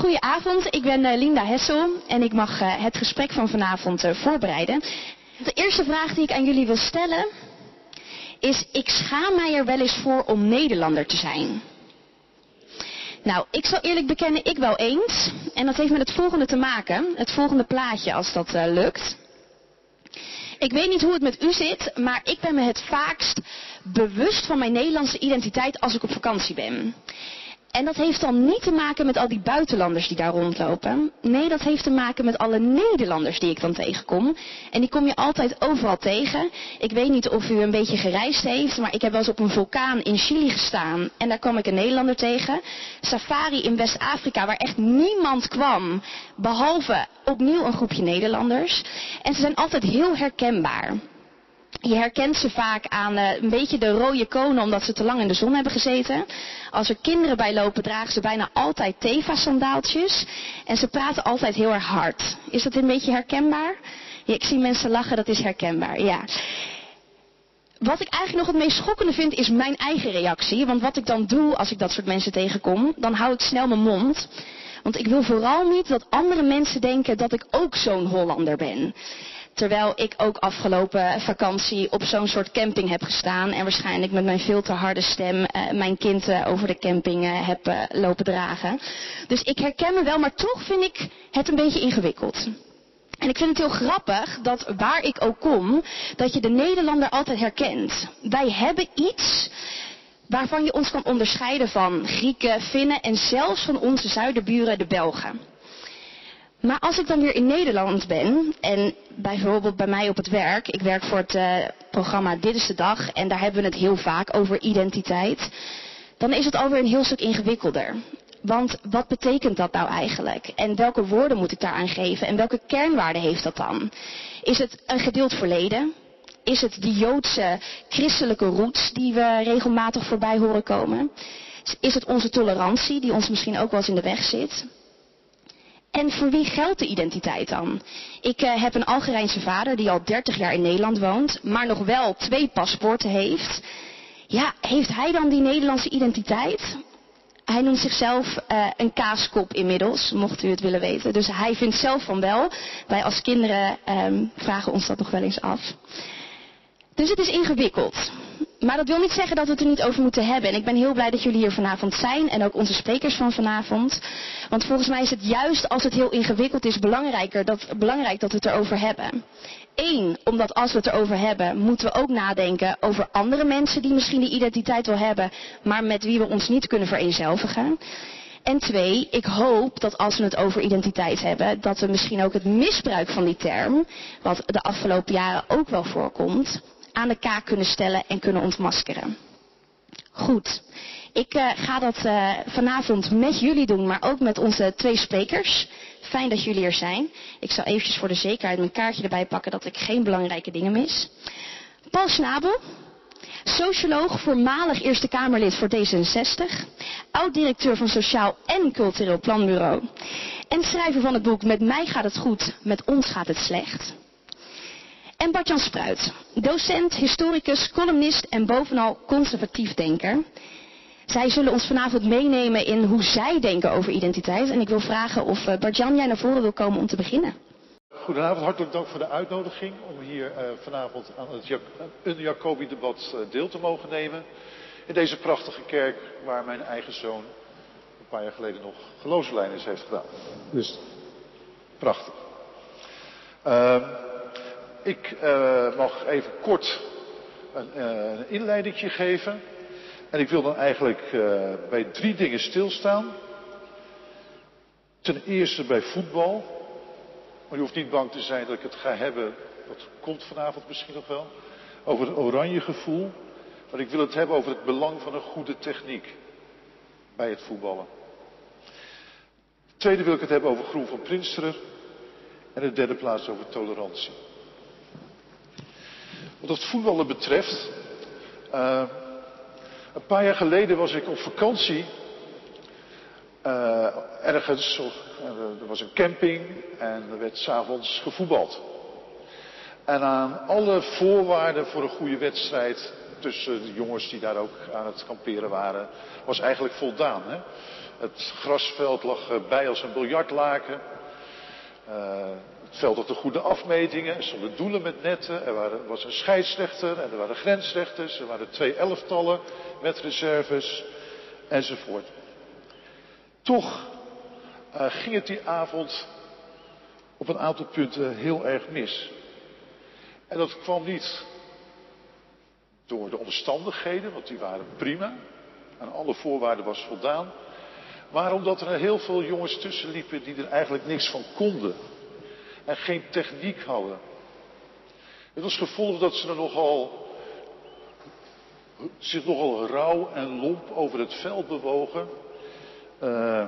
Goedenavond, ik ben eh, Linda Hessel en ik mag eh, het gesprek van vanavond eh, voorbereiden. De eerste vraag die ik aan jullie wil stellen is, ik schaam mij er wel eens voor om Nederlander te zijn. Nou, ik zal eerlijk bekennen, ik wel eens. En dat heeft met het volgende te maken, het volgende plaatje als dat lukt. Ik weet niet hoe het met u zit, maar ik ben me het vaakst bewust van mijn Nederlandse identiteit als ik op vakantie ben. En dat heeft dan niet te maken met al die buitenlanders die daar rondlopen. Nee, dat heeft te maken met alle Nederlanders die ik dan tegenkom. En die kom je altijd overal tegen. Ik weet niet of u een beetje gereisd heeft, maar ik heb wel eens op een vulkaan in Chili gestaan. En daar kwam ik een Nederlander tegen. Safari in West-Afrika, waar echt niemand kwam. Behalve opnieuw een groepje Nederlanders. En ze zijn altijd heel herkenbaar. Je herkent ze vaak aan uh, een beetje de rode konen omdat ze te lang in de zon hebben gezeten. Als er kinderen bij lopen dragen ze bijna altijd Teva-sandaaltjes. En ze praten altijd heel erg hard. Is dat een beetje herkenbaar? Ik zie mensen lachen, dat is herkenbaar, ja. Wat ik eigenlijk nog het meest schokkende vind is mijn eigen reactie. Want wat ik dan doe als ik dat soort mensen tegenkom, dan hou ik snel mijn mond. Want ik wil vooral niet dat andere mensen denken dat ik ook zo'n Hollander ben. Terwijl ik ook afgelopen vakantie op zo'n soort camping heb gestaan. En waarschijnlijk met mijn veel te harde stem uh, mijn kind uh, over de camping uh, heb lopen dragen. Dus ik herken me wel, maar toch vind ik het een beetje ingewikkeld. En ik vind het heel grappig dat waar ik ook kom, dat je de Nederlander altijd herkent. Wij hebben iets waarvan je ons kan onderscheiden van Grieken, Finnen en zelfs van onze zuiderburen, de Belgen. Maar als ik dan weer in Nederland ben, en bijvoorbeeld bij mij op het werk, ik werk voor het uh, programma Dit is de Dag, en daar hebben we het heel vaak over identiteit, dan is het alweer een heel stuk ingewikkelder. Want wat betekent dat nou eigenlijk? En welke woorden moet ik daaraan geven? En welke kernwaarden heeft dat dan? Is het een gedeeld verleden? Is het die Joodse christelijke roots die we regelmatig voorbij horen komen? Is het onze tolerantie die ons misschien ook wel eens in de weg zit? En voor wie geldt de identiteit dan? Ik uh, heb een Algerijnse vader die al 30 jaar in Nederland woont, maar nog wel twee paspoorten heeft. Ja, heeft hij dan die Nederlandse identiteit? Hij noemt zichzelf uh, een kaaskop inmiddels, mocht u het willen weten. Dus hij vindt zelf van wel. Wij als kinderen um, vragen ons dat nog wel eens af. Dus het is ingewikkeld. Maar dat wil niet zeggen dat we het er niet over moeten hebben. En ik ben heel blij dat jullie hier vanavond zijn en ook onze sprekers van vanavond. Want volgens mij is het juist als het heel ingewikkeld is belangrijker dat, belangrijk dat we het erover hebben. Eén, omdat als we het erover hebben, moeten we ook nadenken over andere mensen die misschien die identiteit wel hebben, maar met wie we ons niet kunnen vereenzelvigen. En twee, ik hoop dat als we het over identiteit hebben, dat we misschien ook het misbruik van die term, wat de afgelopen jaren ook wel voorkomt, aan de kaak kunnen stellen en kunnen ontmaskeren. Goed, ik uh, ga dat uh, vanavond met jullie doen, maar ook met onze twee sprekers. Fijn dat jullie er zijn. Ik zal eventjes voor de zekerheid mijn kaartje erbij pakken dat ik geen belangrijke dingen mis. Paul Schnabel, socioloog, voormalig Eerste Kamerlid voor D66, oud-directeur van Sociaal en Cultureel Planbureau en schrijver van het boek Met mij gaat het goed, met ons gaat het slecht. En Bartjan Spruit, docent, historicus, columnist en bovenal conservatief denker. Zij zullen ons vanavond meenemen in hoe zij denken over identiteit. En ik wil vragen of uh, Bartjan jij naar voren wil komen om te beginnen. Goedenavond, hartelijk dank voor de uitnodiging om hier uh, vanavond aan het Jak een Jacobi-debat uh, deel te mogen nemen. In deze prachtige kerk waar mijn eigen zoon een paar jaar geleden nog geloofslijners heeft gedaan. Dus prachtig. Uh, ik uh, mag even kort een, uh, geven. En ik wil dan eigenlijk uh, bij drie dingen stilstaan. Ten eerste bij voetbal. Maar je hoeft niet bang te zijn dat ik het ga hebben. Dat komt vanavond misschien nog wel. Over het oranje gevoel. Maar ik wil het hebben over het belang van een goede techniek. Bij het voetballen. Tweede wil ik het hebben over Groen van Prinsteren. En de derde plaats over tolerantie. Wat het voetballen betreft. Uh, een paar jaar geleden was ik op vakantie. Uh, ergens, uh, er was een camping en er werd s'avonds gevoetbald. En aan alle voorwaarden voor een goede wedstrijd tussen de jongens die daar ook aan het kamperen waren, was eigenlijk voldaan. Hè? Het grasveld lag bij als een biljartlaken. Uh, het veld had de goede afmetingen, er stonden doelen met netten, er waren, was een scheidsrechter en er waren grensrechters, er waren twee elftallen met reserves enzovoort. Toch uh, ging het die avond op een aantal punten heel erg mis. En dat kwam niet door de omstandigheden, want die waren prima. Aan alle voorwaarden was voldaan. Maar omdat er heel veel jongens tussen liepen die er eigenlijk niks van konden. En geen techniek hadden. Het was gevolg dat ze er nogal, zich nogal rauw en lomp over het veld bewogen. Uh,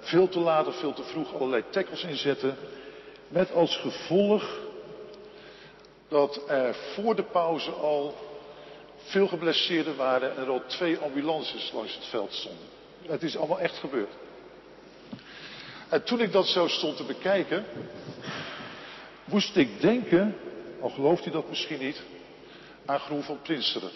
veel te laat of veel te vroeg allerlei tackles inzetten. Met als gevolg dat er voor de pauze al veel geblesseerden waren en er al twee ambulances langs het veld stonden. Het is allemaal echt gebeurd. En toen ik dat zo stond te bekijken, moest ik denken, al gelooft u dat misschien niet, aan Groen van Prinsteren.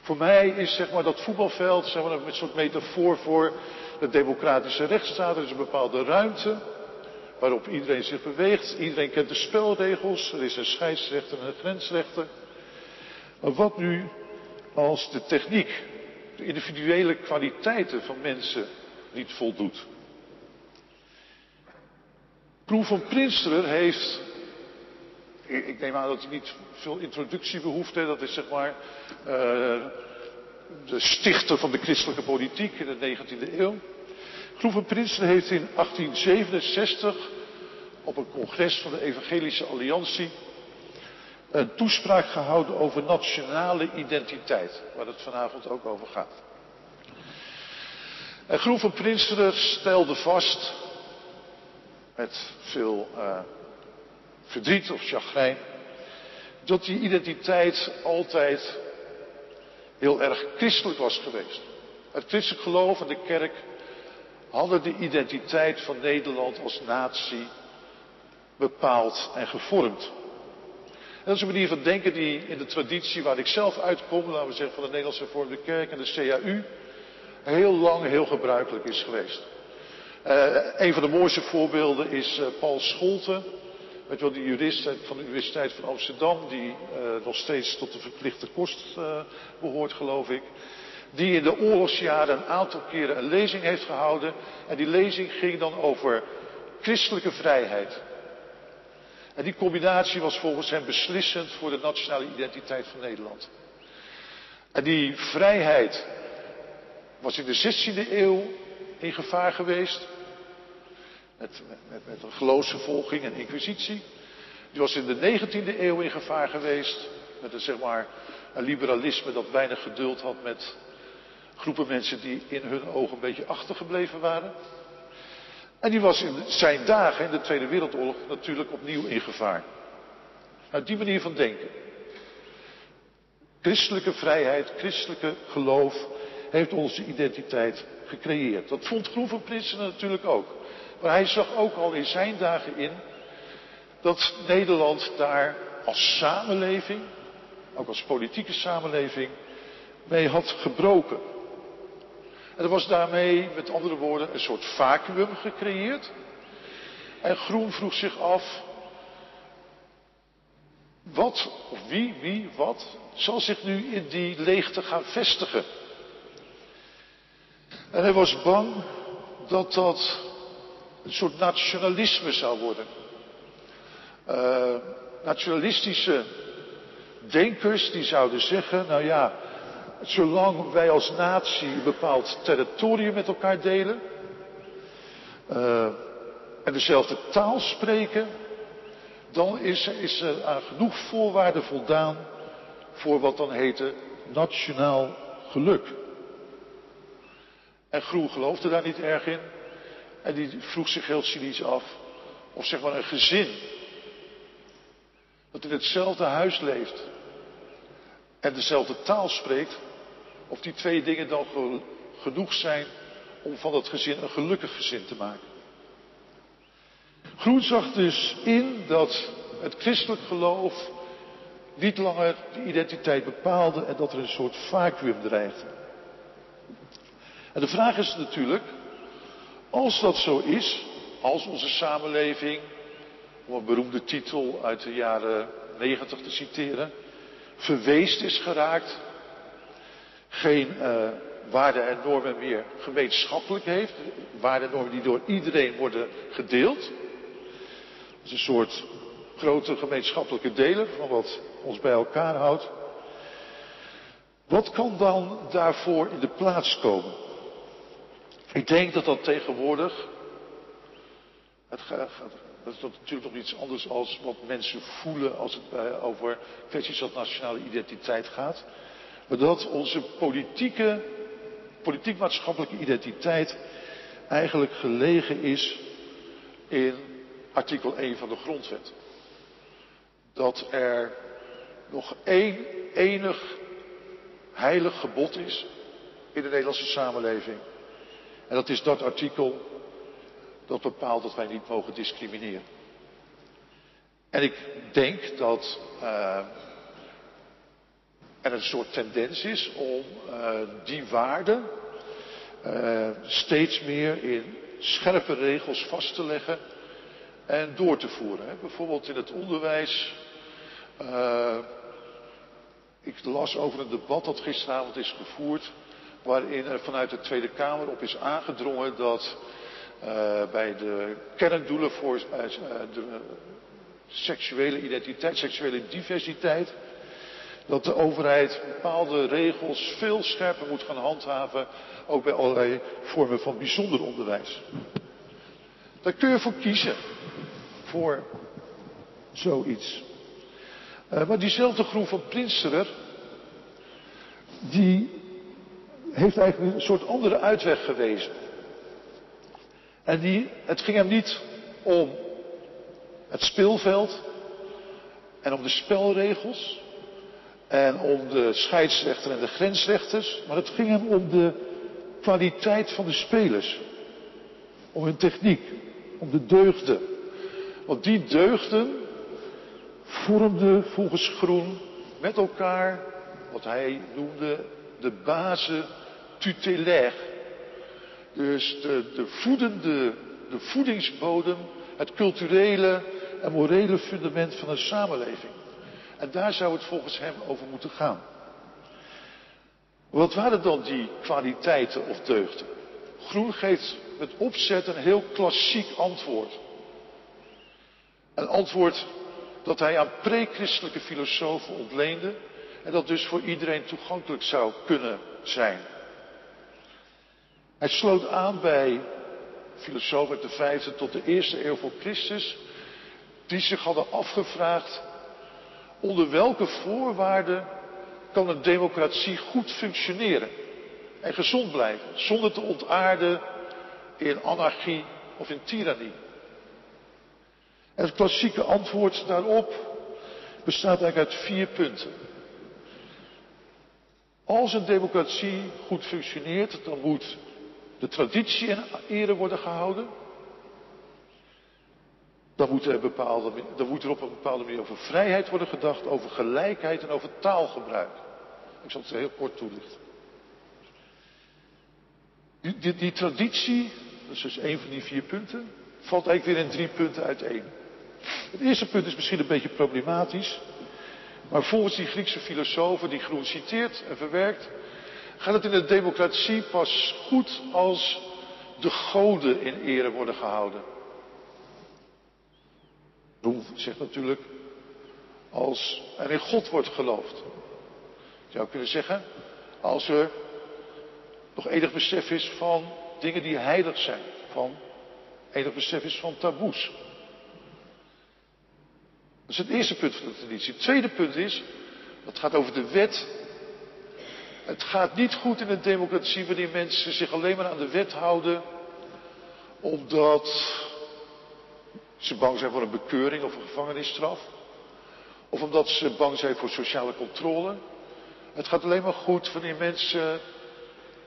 Voor mij is zeg maar dat voetbalveld zeg maar, een soort metafoor voor de democratische rechtsstaat. Er is een bepaalde ruimte waarop iedereen zich beweegt. Iedereen kent de spelregels. Er is een scheidsrechter en een grensrechter. Maar wat nu als de techniek, de individuele kwaliteiten van mensen niet voldoet? Proef van Prinsterer heeft, ik neem aan dat hij niet veel introductie behoeft, dat is zeg maar uh, de stichter van de christelijke politiek in de 19e eeuw. Groen van heeft in 1867 op een congres van de Evangelische Alliantie een toespraak gehouden over nationale identiteit, waar het vanavond ook over gaat. En van Prinsteren stelde vast, met veel uh, verdriet of chagrijn, dat die identiteit altijd heel erg christelijk was geweest. Het christelijk geloof en de kerk hadden de identiteit van Nederland als natie bepaald en gevormd. En dat is een manier van denken die in de traditie waar ik zelf uitkom, laten we zeggen van de Nederlandse Hervormde Kerk en de CAU, heel lang heel gebruikelijk is geweest. Uh, een van de mooiste voorbeelden is uh, Paul Scholten, weet wel, die jurist van de Universiteit van Amsterdam, die uh, nog steeds tot de verplichte kost behoort, geloof ik die in de oorlogsjaren een aantal keren een lezing heeft gehouden. En die lezing ging dan over christelijke vrijheid. En die combinatie was volgens hem beslissend voor de nationale identiteit van Nederland. En die vrijheid was in de 16e eeuw in gevaar geweest. Met, met, met een geloofsvervolging en inquisitie. Die was in de 19e eeuw in gevaar geweest. Met een, zeg maar, een liberalisme dat weinig geduld had met groepen mensen die in hun ogen een beetje achtergebleven waren. En die was in zijn dagen in de Tweede Wereldoorlog natuurlijk opnieuw in gevaar. Uit die manier van denken. Christelijke vrijheid, christelijke geloof heeft onze identiteit gecreëerd. Dat vond Groen van Prinsen natuurlijk ook. Maar hij zag ook al in zijn dagen in dat Nederland daar als samenleving, ook als politieke samenleving, mee had gebroken. En er was daarmee, met andere woorden, een soort vacuüm gecreëerd. En Groen vroeg zich af, wat of wie, wie, wat, zal zich nu in die leegte gaan vestigen? En hij was bang dat dat een soort nationalisme zou worden. Uh, nationalistische denkers die zouden zeggen, nou ja, zolang wij als natie een bepaald territorium met elkaar delen uh, en dezelfde taal spreken, dan is, is er aan genoeg voorwaarden voldaan voor wat dan heette nationaal geluk. En Groen geloofde daar niet erg in. En die vroeg zich heel cynisch af of zeg maar een gezin dat in hetzelfde huis leeft en dezelfde taal spreekt, of die twee dingen dan genoeg zijn om van dat gezin een gelukkig gezin te maken. Groen zag dus in dat het christelijk geloof niet langer de identiteit bepaalde en dat er een soort vacuüm dreigde. En de vraag is natuurlijk, als dat zo is, als onze samenleving, om een beroemde titel uit de jaren negentig te citeren, verweest is geraakt, geen uh, waarden en normen meer gemeenschappelijk heeft, waarden en normen die door iedereen worden gedeeld. Dat is een soort grote gemeenschappelijke deler van wat ons bij elkaar houdt. Wat kan dan daarvoor in de plaats komen? Ik denk dat dat tegenwoordig, het gaat, dat is natuurlijk nog iets anders als wat mensen voelen als het over kwesties als nationale identiteit gaat. Maar dat onze politieke, politiek-maatschappelijke identiteit eigenlijk gelegen is in artikel 1 van de grondwet. Dat er nog één enig heilig gebod is in de Nederlandse samenleving. En dat is dat artikel dat bepaalt dat wij niet mogen discrimineren. En ik denk dat uh, er een soort tendens is om uh, die waarden uh, steeds meer in scherpe regels vast te leggen en door te voeren. Hè. Bijvoorbeeld in het onderwijs. ik las over een debat dat gisteravond is gevoerd, waarin er vanuit de Tweede Kamer op is aangedrongen dat uh, bij de kerndoelen voor uh, de seksuele identiteit, seksuele diversiteit, dat de overheid bepaalde regels veel scherper moet gaan handhaven, ook bij allerlei vormen van bijzonder onderwijs. Daar kun je voor kiezen, voor zoiets. Maar diezelfde groep van Prinsterer, die heeft eigenlijk een soort andere uitweg gewezen. En die, het ging hem niet om het speelveld en om de spelregels en om de scheidsrechter en de grensrechters, maar het ging hem om de kwaliteit van de spelers. Om hun techniek, om de deugden. Want die deugden vormden volgens Groen met elkaar wat hij noemde de basis tutelaire dus de, de voedende, de voedingsbodem, het culturele en morele fundament van een samenleving. En daar zou het volgens hem over moeten gaan. Wat waren dan die kwaliteiten of deugden? Groen geeft met opzet een heel klassiek antwoord. Een antwoord dat hij aan pre-christelijke filosofen ontleende en dat dus voor iedereen toegankelijk zou kunnen zijn. Hij sloot aan bij filosofen de vijfde tot de eerste eeuw voor Christus, die zich hadden afgevraagd onder welke voorwaarden kan een democratie goed functioneren en gezond blijven, zonder te ontaarden in anarchie of in tirannie. Het klassieke antwoord daarop bestaat eigenlijk uit vier punten. Als een democratie goed functioneert, dan moet de traditie in ere worden gehouden. Dan moet, er bepaalde, op een bepaalde manier over vrijheid worden gedacht, over gelijkheid en over taalgebruik. Ik zal het heel kort toelichten. Die, die, die traditie, dat is dus een van die vier punten, valt eigenlijk weer in drie punten uiteen. Het eerste punt is misschien een beetje problematisch, maar volgens die Griekse filosofen die Groen citeert en verwerkt, gaat het in de democratie pas goed als de goden in ere worden gehouden. Roem zegt natuurlijk als er in God wordt geloofd. Je zou kunnen zeggen, als er nog enig besef is van dingen die heilig zijn, van enig besef is van taboes. Dat is het eerste punt van de traditie. Het tweede punt is, dat gaat over de wet het gaat niet goed in een democratie wanneer mensen zich alleen maar aan de wet houden omdat ze bang zijn voor een bekeuring of een gevangenisstraf. Of omdat ze bang zijn voor sociale controle. Het gaat alleen maar goed wanneer mensen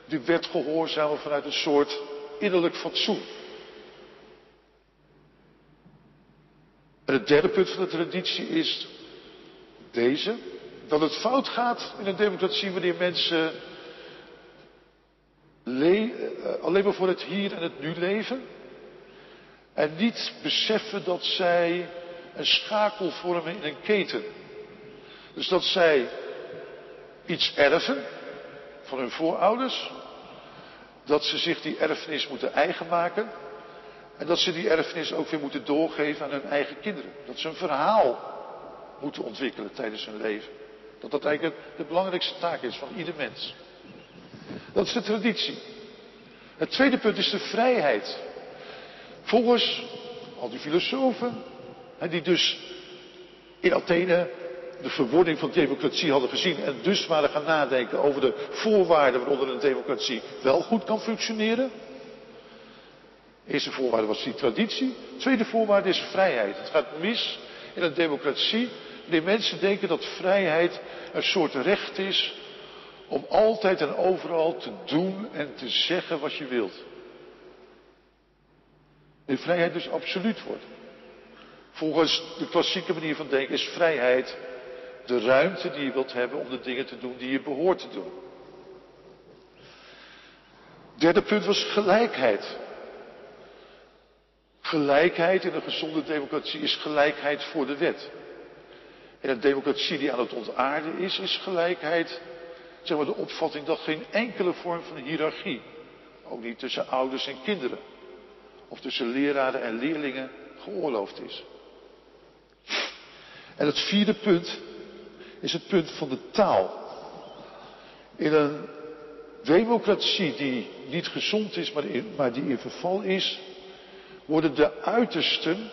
die wet gehoorzamen vanuit een soort innerlijk fatsoen. En het derde punt van de traditie is Deze. Dat het fout gaat in een democratie wanneer mensen eh, alleen maar voor het hier en het nu leven. En niet beseffen dat zij een schakel vormen in een keten. Dus dat zij iets erven van hun voorouders. Dat ze zich die erfenis moeten eigen maken. En dat ze die erfenis ook weer moeten doorgeven aan hun eigen kinderen. Dat ze een verhaal moeten ontwikkelen tijdens hun leven. Dat dat eigenlijk de belangrijkste taak is van ieder mens. Dat is de traditie. Het tweede punt is de vrijheid. Volgens al die filosofen, die dus in Athene de verwording van democratie hadden gezien en dus waren gaan nadenken over de voorwaarden waaronder een democratie wel goed kan functioneren. Eerste voorwaarde was die traditie. Tweede voorwaarde is vrijheid. Het gaat mis in een democratie wanneer mensen denken dat vrijheid een soort recht is om altijd en overal te doen en te zeggen wat je wilt. De vrijheid dus absoluut wordt. Volgens de klassieke manier van denken is vrijheid de ruimte die je wilt hebben om de dingen te doen die je behoort te doen. Derde punt was gelijkheid. Gelijkheid in een gezonde democratie is gelijkheid voor de wet. In een democratie die aan het ontaarden is, is gelijkheid zeg maar, de opvatting dat geen enkele vorm van hiërarchie, ook niet tussen ouders en kinderen, of tussen leraren en leerlingen, geoorloofd is. En het vierde punt is het punt van de taal. In een democratie die niet gezond is, maar, maar die in verval is, worden de uitersten,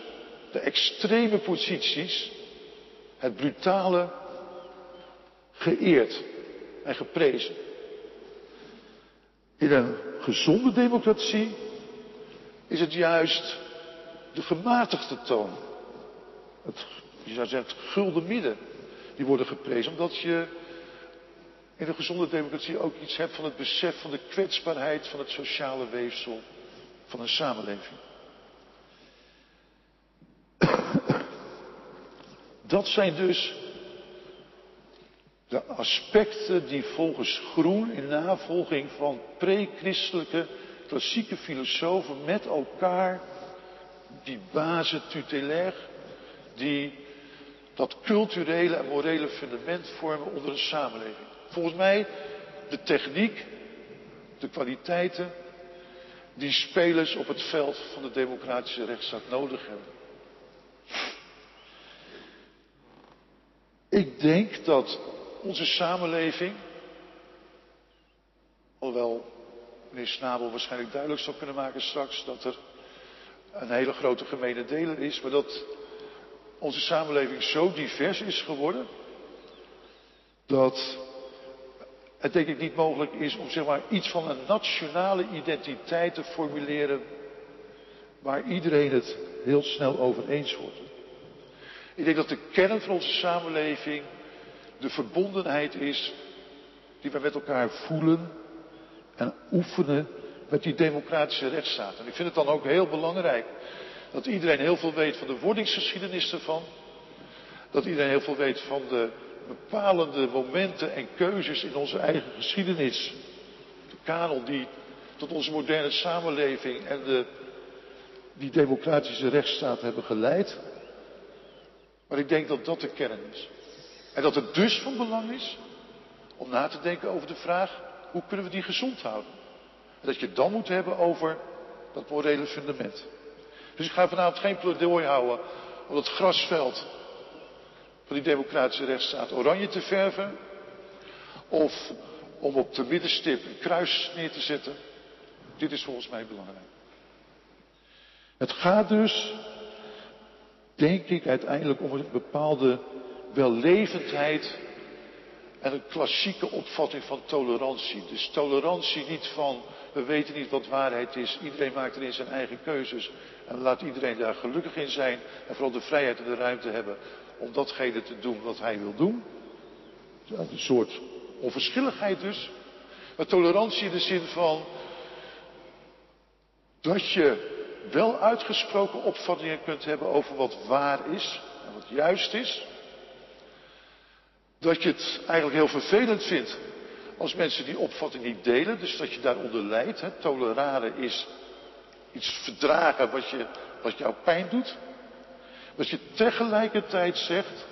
de extreme posities, het brutale geëerd en geprezen. In een gezonde democratie is het juist de gematigde toon. Het, je zou zeggen, het gulden midden. Die worden geprezen omdat je in een gezonde democratie ook iets hebt van het besef van de kwetsbaarheid van het sociale weefsel van een samenleving. Dat zijn dus de aspecten die volgens Groen in navolging van pre-christelijke klassieke filosofen met elkaar die basis tutelair, die dat culturele en morele fundament vormen onder een samenleving. Volgens mij de techniek, de kwaliteiten die spelers op het veld van de democratische rechtsstaat nodig hebben. Ik denk dat onze samenleving, alhoewel meneer Snabel waarschijnlijk duidelijk zal kunnen maken straks dat er een hele grote gemene deler is, maar dat onze samenleving zo divers is geworden, dat het denk ik niet mogelijk is om zeg maar iets van een nationale identiteit te formuleren waar iedereen het heel snel over eens wordt. Ik denk dat de kern van onze samenleving de verbondenheid is die we met elkaar voelen en oefenen met die democratische rechtsstaat. En ik vind het dan ook heel belangrijk dat iedereen heel veel weet van de wordingsgeschiedenis ervan. Dat iedereen heel veel weet van de bepalende momenten en keuzes in onze eigen geschiedenis. De kanon die tot onze moderne samenleving en de, die democratische rechtsstaat hebben geleid. Maar ik denk dat dat de kern is. En dat het dus van belang is om na te denken over de vraag, hoe kunnen we die gezond houden? En dat je het dan moet hebben over dat morele fundament. Dus ik ga vanavond geen pleidooi houden om het grasveld van die democratische rechtsstaat oranje te verven. Of om op de middenstip een kruis neer te zetten. Dit is volgens mij belangrijk. Het gaat dus, denk ik, uiteindelijk om een bepaalde wellevendheid en een klassieke opvatting van tolerantie. Dus tolerantie niet van, we weten niet wat waarheid is, iedereen maakt erin zijn eigen keuzes en laat iedereen daar gelukkig in zijn en vooral de vrijheid en de ruimte hebben om datgene te doen wat hij wil doen. Een soort onverschilligheid dus. Maar tolerantie in de zin van dat je wel uitgesproken opvattingen kunt hebben over wat waar is en wat juist is. dat je het eigenlijk heel vervelend vindt als mensen die opvatting niet delen. Dus dat je daaronder lijdt. Hè. Toleraren is iets verdragen wat, je, wat jou pijn doet. Dat je tegelijkertijd zegt,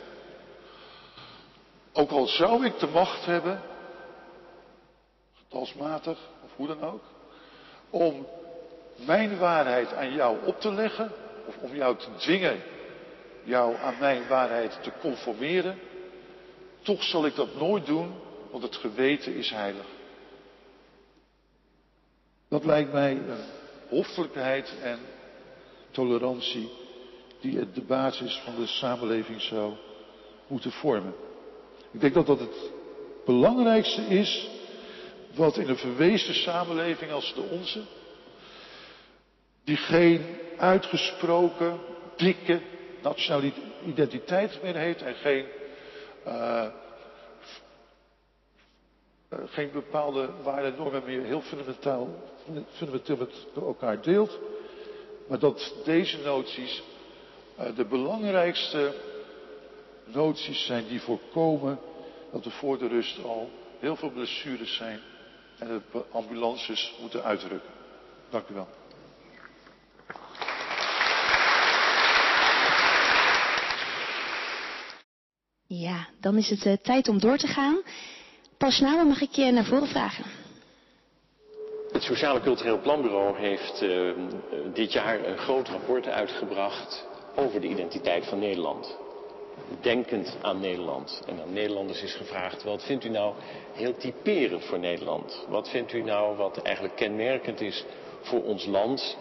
ook al zou ik de macht hebben, getalsmatig of hoe dan ook, om mijn waarheid aan jou op te leggen, of om jou te dwingen jou aan mijn waarheid te conformeren, toch zal ik dat nooit doen, want het geweten is heilig. Dat lijkt mij een hoffelijkheid en tolerantie die de basis van de samenleving zou moeten vormen. Ik denk dat dat het belangrijkste is wat in een verwezen samenleving als de onze, die geen uitgesproken, dikke nationale identiteit meer heeft en geen, uh, geen bepaalde waarden normen meer heel fundamenteel, fundamenteel met elkaar deelt, maar dat deze noties uh, de belangrijkste noties zijn die voorkomen dat er voor de rust al heel veel blessures zijn en de ambulances moeten uitrukken. Dank u wel. Ja, dan is het uh, tijd om door te gaan. Pas nou mag ik je naar voren vragen. Het Sociaal Cultureel Planbureau heeft uh, dit jaar een groot rapport uitgebracht over de identiteit van Nederland. Denkend aan Nederland. En aan Nederlanders is gevraagd, wat vindt u nou heel typerend voor Nederland? Wat vindt u nou wat eigenlijk kenmerkend is voor ons land?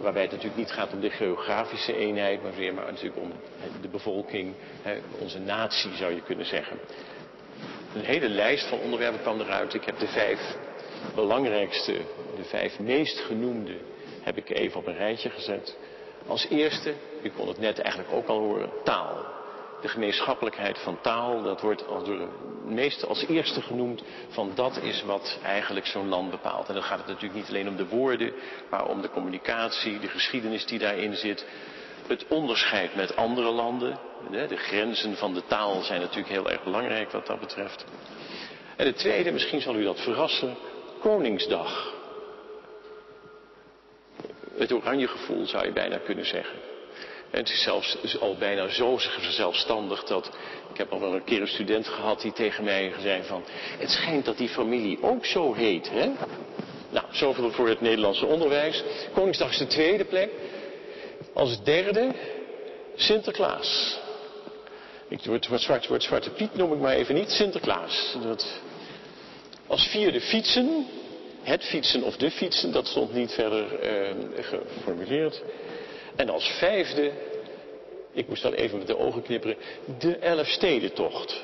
Waarbij het natuurlijk niet gaat om de geografische eenheid, maar weer maar natuurlijk om de bevolking, onze natie zou je kunnen zeggen. Een hele lijst van onderwerpen kwam eruit. Ik heb de vijf belangrijkste, de vijf meest genoemde, heb ik even op een rijtje gezet. Als eerste, u kon het net eigenlijk ook al horen, taal. De gemeenschappelijkheid van taal, dat wordt meeste als eerste genoemd van dat is wat eigenlijk zo'n land bepaalt. En dan gaat het natuurlijk niet alleen om de woorden, maar om de communicatie, de geschiedenis die daarin zit. Het onderscheid met andere landen. De grenzen van de taal zijn natuurlijk heel erg belangrijk wat dat betreft. En het tweede, misschien zal u dat verrassen, Koningsdag. Het oranje gevoel zou je bijna kunnen zeggen. En het is zelfs al bijna zo zelfstandig dat. Ik heb al wel een keer een student gehad die tegen mij zei van. Het schijnt dat die familie ook zo heet, hè? Nou, zoveel voor het Nederlandse onderwijs. Koningsdag is de tweede plek. Als derde, Sinterklaas. Ik, word, word Zwarte Piet noem ik maar even niet, Sinterklaas. Dat, als vierde fietsen. Het fietsen of de fietsen, dat stond niet verder eh, geformuleerd. En als vijfde, ik moest dan even met de ogen knipperen, de Elfstedentocht.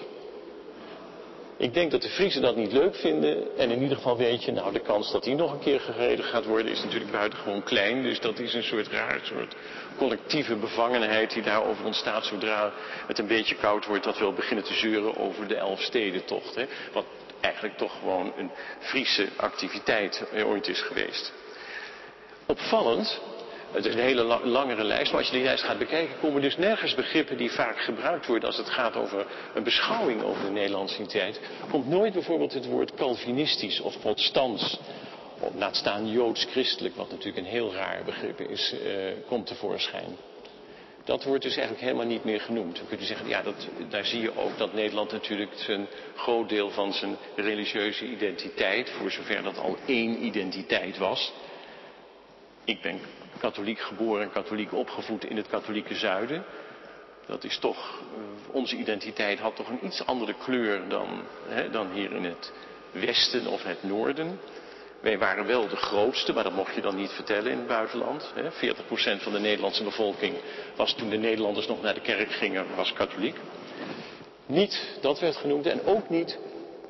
Ik denk dat de Friesen dat niet leuk vinden. En in ieder geval weet je, nou de kans dat die nog een keer gereden gaat worden is natuurlijk buitengewoon klein. Dus dat is een soort raar soort collectieve bevangenheid die daarover ontstaat zodra het een beetje koud wordt. Dat we wel beginnen te zeuren over de Elfstedentocht. Hè? Wat eigenlijk toch gewoon een Friese activiteit ooit is geweest. Opvallend het is een hele langere lijst, maar als je die lijst gaat bekijken, komen dus nergens begrippen die vaak gebruikt worden als het gaat over een beschouwing over de Nederlandse identiteit. Komt nooit bijvoorbeeld het woord Calvinistisch of protestants, of laat staan joods-christelijk, wat natuurlijk een heel raar begrip is, eh, komt tevoorschijn. Dat wordt dus eigenlijk helemaal niet meer genoemd. Kunt u zeggen, ja, dat, daar zie je ook dat Nederland natuurlijk een groot deel van zijn religieuze identiteit, voor zover dat al één identiteit was. Ik ben katholiek geboren en katholiek opgevoed in het katholieke zuiden. Dat is toch, eh, onze identiteit had toch een iets andere kleur dan, hè, dan hier in het westen of het noorden. Wij waren wel de grootste, maar dat mocht je dan niet vertellen in het buitenland. Hè. 40% van de Nederlandse bevolking was toen de Nederlanders nog naar de kerk gingen, was katholiek. Niet, dat werd genoemd, en ook niet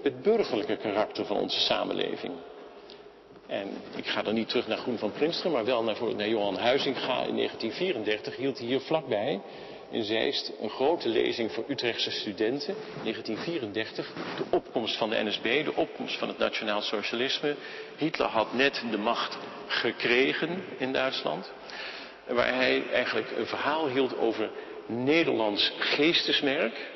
het burgerlijke karakter van onze samenleving. En ik ga dan niet terug naar Groen van Prinster, maar wel naar, naar Johan Huizinga in 1934 hield hij hier vlakbij in Zeist een grote lezing voor Utrechtse studenten. 1934, de opkomst van de NSB, de opkomst van het nationaal socialisme. Hitler had net de macht gekregen in Duitsland. Waar hij eigenlijk een verhaal hield over Nederlands geestesmerk.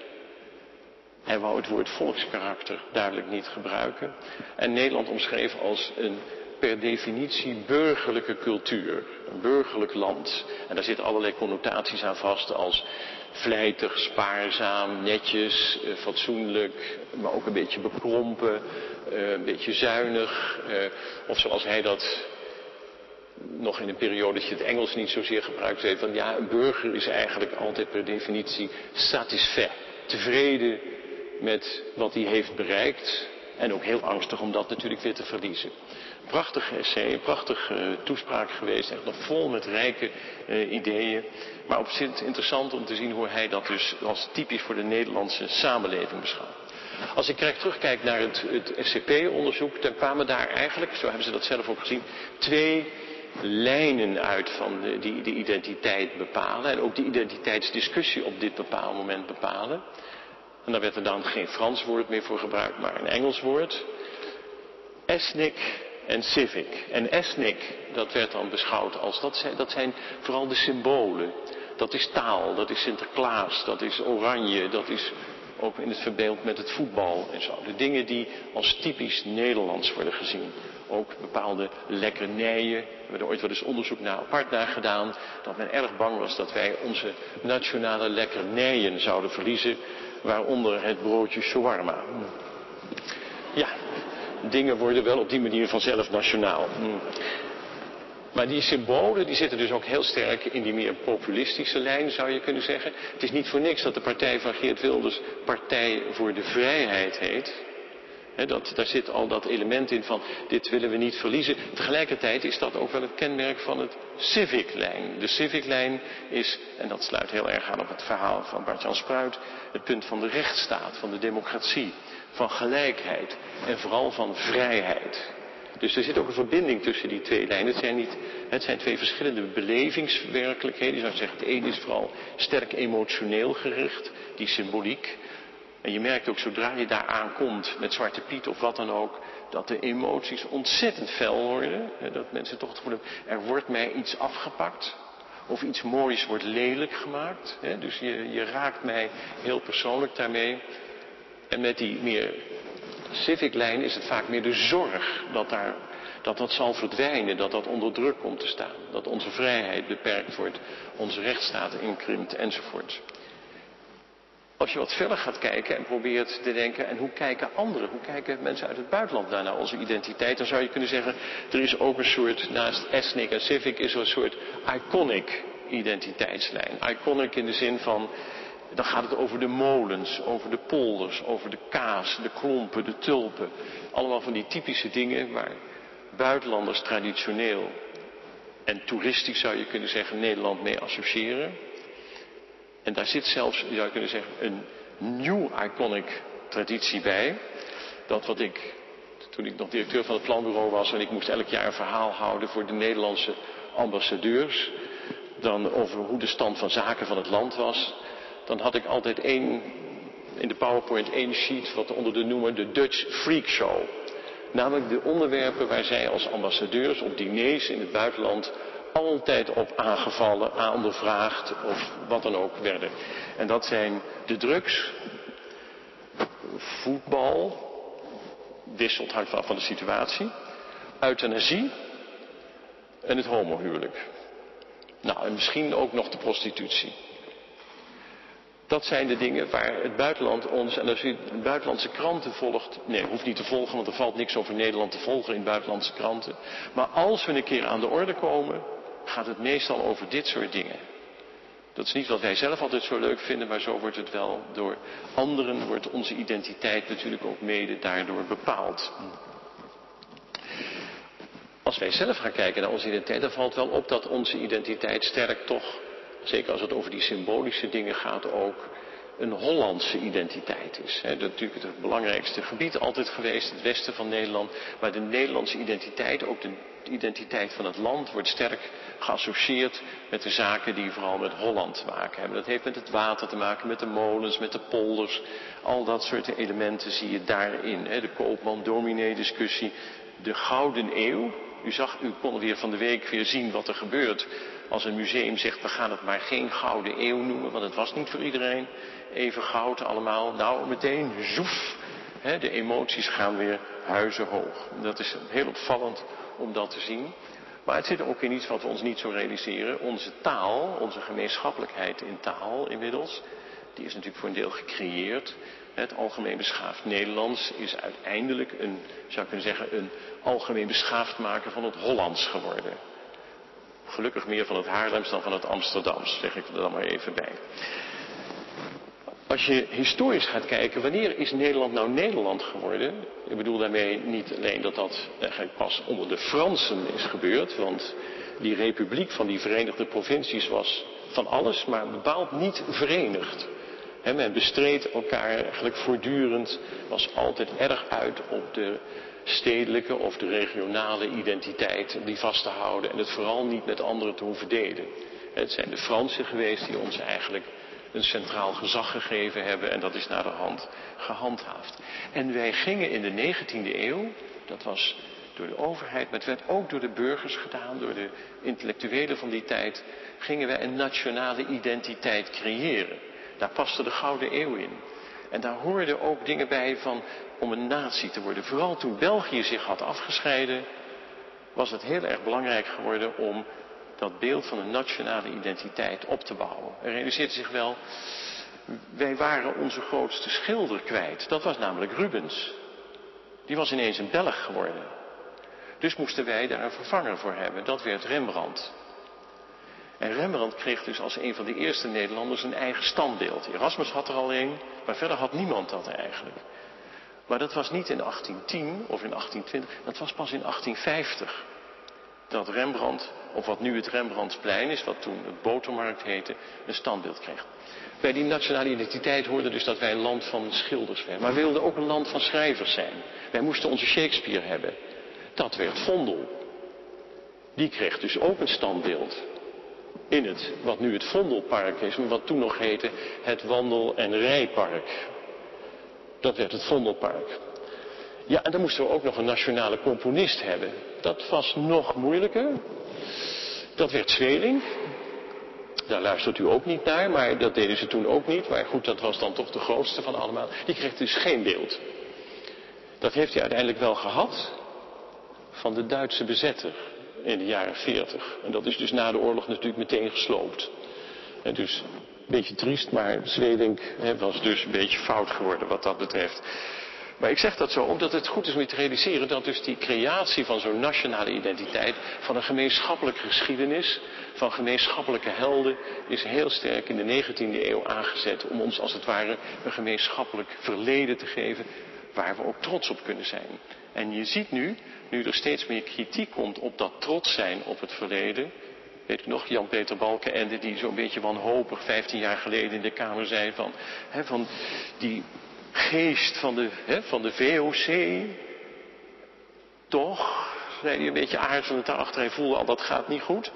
Hij wou het woord volkskarakter duidelijk niet gebruiken. En Nederland omschreef als een per definitie burgerlijke cultuur. Een burgerlijk land. En daar zitten allerlei connotaties aan vast als vlijtig, spaarzaam, netjes, eh, fatsoenlijk, maar ook een beetje bekrompen, eh, een beetje zuinig. Eh, of zoals hij dat nog in een periode dat je het Engels niet zozeer gebruikt heeft, van ja, een burger is eigenlijk altijd per definitie satisfait, tevreden met wat hij heeft bereikt en ook heel angstig om dat natuurlijk weer te verliezen. Prachtige essay, een prachtige toespraak geweest, echt nog vol met rijke uh, ideeën. Maar op zich interessant om te zien hoe hij dat dus als typisch voor de Nederlandse samenleving beschouwt. Als ik terugkijk naar het, het SCP-onderzoek, dan kwamen daar eigenlijk, zo hebben ze dat zelf ook gezien, twee lijnen uit van die de identiteit bepalen. En ook de identiteitsdiscussie op dit bepaald moment bepalen. En daar werd er dan geen Frans woord meer voor gebruikt, maar een Engels woord. Ethnic en civic. En ethnic, dat werd dan beschouwd als, dat zijn, vooral de symbolen. Dat is taal, dat is Sinterklaas, dat is oranje, dat is ook in het verbeeld met het voetbal en zo. De dingen die als typisch Nederlands worden gezien. Ook bepaalde lekkernijen. We hebben er ooit wel eens onderzoek naar apart naar gedaan. Dat men erg bang was dat wij onze nationale lekkernijen zouden verliezen. Waaronder het broodje shawarma. Ja, dingen worden wel op die manier vanzelf nationaal. Maar die symbolen die zitten dus ook heel sterk in die meer populistische lijn, zou je kunnen zeggen. Het is niet voor niks dat de partij van Geert Wilders Partij voor de Vrijheid heet. dat, daar zit al dat element in van dit willen we niet verliezen. Tegelijkertijd is dat ook wel het kenmerk van het civic-lijn. De civic-lijn is, en dat sluit heel erg aan op het verhaal van Bart-Jan Spruit, het punt van de rechtsstaat, van de democratie, van gelijkheid en vooral van vrijheid. Dus er zit ook een verbinding tussen die twee lijnen. Het zijn, niet, het zijn twee verschillende belevingswerkelijkheden. Je zou zeggen, het ene is vooral sterk emotioneel gericht, die symboliek. En je merkt ook zodra je daar aankomt met Zwarte Piet of wat dan ook, dat de emoties ontzettend fel worden. Dat mensen toch het gevoel hebben, er wordt mij iets afgepakt. Of iets moois wordt lelijk gemaakt. Dus je, je raakt mij heel persoonlijk daarmee. En met die meer civic lijn is het vaak meer de zorg dat, daar, dat dat zal verdwijnen, dat dat onder druk komt te staan. Dat onze vrijheid beperkt wordt, onze rechtsstaat inkrimpt enzovoort. Als je wat verder gaat kijken en probeert te denken, en hoe kijken anderen, hoe kijken mensen uit het buitenland daar naar onze identiteit, dan zou je kunnen zeggen, er is ook een soort, naast ethnic en civic, is er een soort iconic identiteitslijn. Iconic in de zin van, dan gaat het over de molens, over de polders, over de kaas, de klompen, de tulpen. Allemaal van die typische dingen waar buitenlanders traditioneel en toeristisch zou je kunnen zeggen Nederland mee associëren. En daar zit zelfs, je zou kunnen zeggen, een new iconic traditie bij. Dat wat ik, toen ik nog directeur van het planbureau was en ik moest elk jaar een verhaal houden voor de Nederlandse ambassadeurs. Dan over hoe de stand van zaken van het land was dan had ik altijd één, in de PowerPoint één sheet wat onder de noemer de Dutch Freak Show. Namelijk de onderwerpen waar zij als ambassadeurs op diners in het buitenland altijd op aangevallen, ondervraagd of wat dan ook werden. En dat zijn de drugs, voetbal, wisselt hangt af van de situatie, euthanasie en het homohuwelijk. Nou, en misschien ook nog de prostitutie. Dat zijn de dingen waar het buitenland ons, en als u buitenlandse kranten volgt, nee, hoeft niet te volgen, want er valt niks over Nederland te volgen in buitenlandse kranten. Maar als we een keer aan de orde komen, gaat het meestal over dit soort dingen. Dat is niet wat wij zelf altijd zo leuk vinden, maar zo wordt het wel door anderen, wordt onze identiteit natuurlijk ook mede daardoor bepaald. Als wij zelf gaan kijken naar onze identiteit, dan valt wel op dat onze identiteit sterk toch zeker als het over die symbolische dingen gaat, ook een Hollandse identiteit is. dat is natuurlijk het belangrijkste gebied altijd geweest, het westen van Nederland. Maar de Nederlandse identiteit, ook de identiteit van het land, wordt sterk geassocieerd met de zaken die vooral met Holland te maken hebben. Dat heeft met het water te maken, met de molens, met de polders. Al dat soort elementen zie je daarin. De koopman-dominee discussie, de Gouden Eeuw. U zag, u kon weer van de week weer zien wat er gebeurt als een museum zegt, we gaan het maar geen gouden eeuw noemen, want het was niet voor iedereen even goud allemaal. Nou, meteen zoef, hè, de emoties gaan weer huizenhoog. Dat is heel opvallend om dat te zien. Maar het zit ook in iets wat we ons niet zo realiseren. Onze taal, onze gemeenschappelijkheid in taal inmiddels, die is natuurlijk voor een deel gecreëerd. Het algemeen beschaafd Nederlands is uiteindelijk een, zou ik kunnen zeggen, een algemeen beschaafd maken van het Hollands geworden. Gelukkig meer van het Haarlems dan van het Amsterdams, zeg ik er dan maar even bij. Als je historisch gaat kijken, wanneer is Nederland nou Nederland geworden? Ik bedoel daarmee niet alleen dat dat eigenlijk pas onder de Fransen is gebeurd, want die republiek van die Verenigde Provincies was van alles, maar bepaald niet verenigd. Men bestreed elkaar eigenlijk voortdurend, was altijd erg uit op de stedelijke of de regionale identiteit die vast te houden en het vooral niet met anderen te hoeven delen. Het zijn de Fransen geweest die ons eigenlijk een centraal gezag gegeven hebben en dat is naar de hand gehandhaafd. En wij gingen in de 19e eeuw, dat was door de overheid, maar het werd ook door de burgers gedaan, door de intellectuelen van die tijd, gingen wij een nationale identiteit creëren. Daar paste de Gouden Eeuw in. En daar hoorden ook dingen bij van om een natie te worden. Vooral toen België zich had afgescheiden, was het heel erg belangrijk geworden om dat beeld van een nationale identiteit op te bouwen. Er realiseert zich wel, wij waren onze grootste schilder kwijt. Dat was namelijk Rubens. Die was ineens een Belg geworden. Dus moesten wij daar een vervanger voor hebben. Dat werd Rembrandt. En Rembrandt kreeg dus als een van de eerste Nederlanders een eigen standbeeld. Erasmus had er al een, maar verder had niemand dat eigenlijk. Maar dat was niet in 1810 of in 1820, dat was pas in 1850 dat Rembrandt, of wat nu het Rembrandtsplein is, wat toen het Botermarkt heette, een standbeeld kreeg. Bij die nationale identiteit hoorde dus dat wij een land van schilders werden. Maar we wilden ook een land van schrijvers zijn. Wij moesten onze Shakespeare hebben. Dat werd Vondel. Die kreeg dus ook een standbeeld. In het, wat nu het Vondelpark is, maar wat toen nog heette het Wandel- en Rijpark. Dat werd het Vondelpark. Ja, en dan moesten we ook nog een nationale componist hebben. Dat was nog moeilijker. Dat werd Zweling. Daar luistert u ook niet naar, maar dat deden ze toen ook niet. Maar goed, dat was dan toch de grootste van allemaal. Die kreeg dus geen beeld. Dat heeft hij uiteindelijk wel gehad van de Duitse bezetter in de jaren 40. En dat is dus na de oorlog natuurlijk meteen gesloopt. En dus een beetje triest, maar Zwedink was dus een beetje fout geworden wat dat betreft. Maar ik zeg dat zo omdat het goed is om je te realiseren dat dus die creatie van zo'n nationale identiteit, van een gemeenschappelijke geschiedenis, van gemeenschappelijke helden, is heel sterk in de 19e eeuw aangezet om ons als het ware een gemeenschappelijk verleden te geven waar we ook trots op kunnen zijn. En je ziet nu, nu er steeds meer kritiek komt op dat trots zijn op het verleden, Weet u nog, Jan-Peter Balkenende, die zo'n beetje wanhopig 15 jaar geleden in de Kamer zei van, hè, van die geest van de, hè, van de VOC. Toch, zei hij een beetje aarzelend daarachter. Hij voelde al dat gaat niet goed.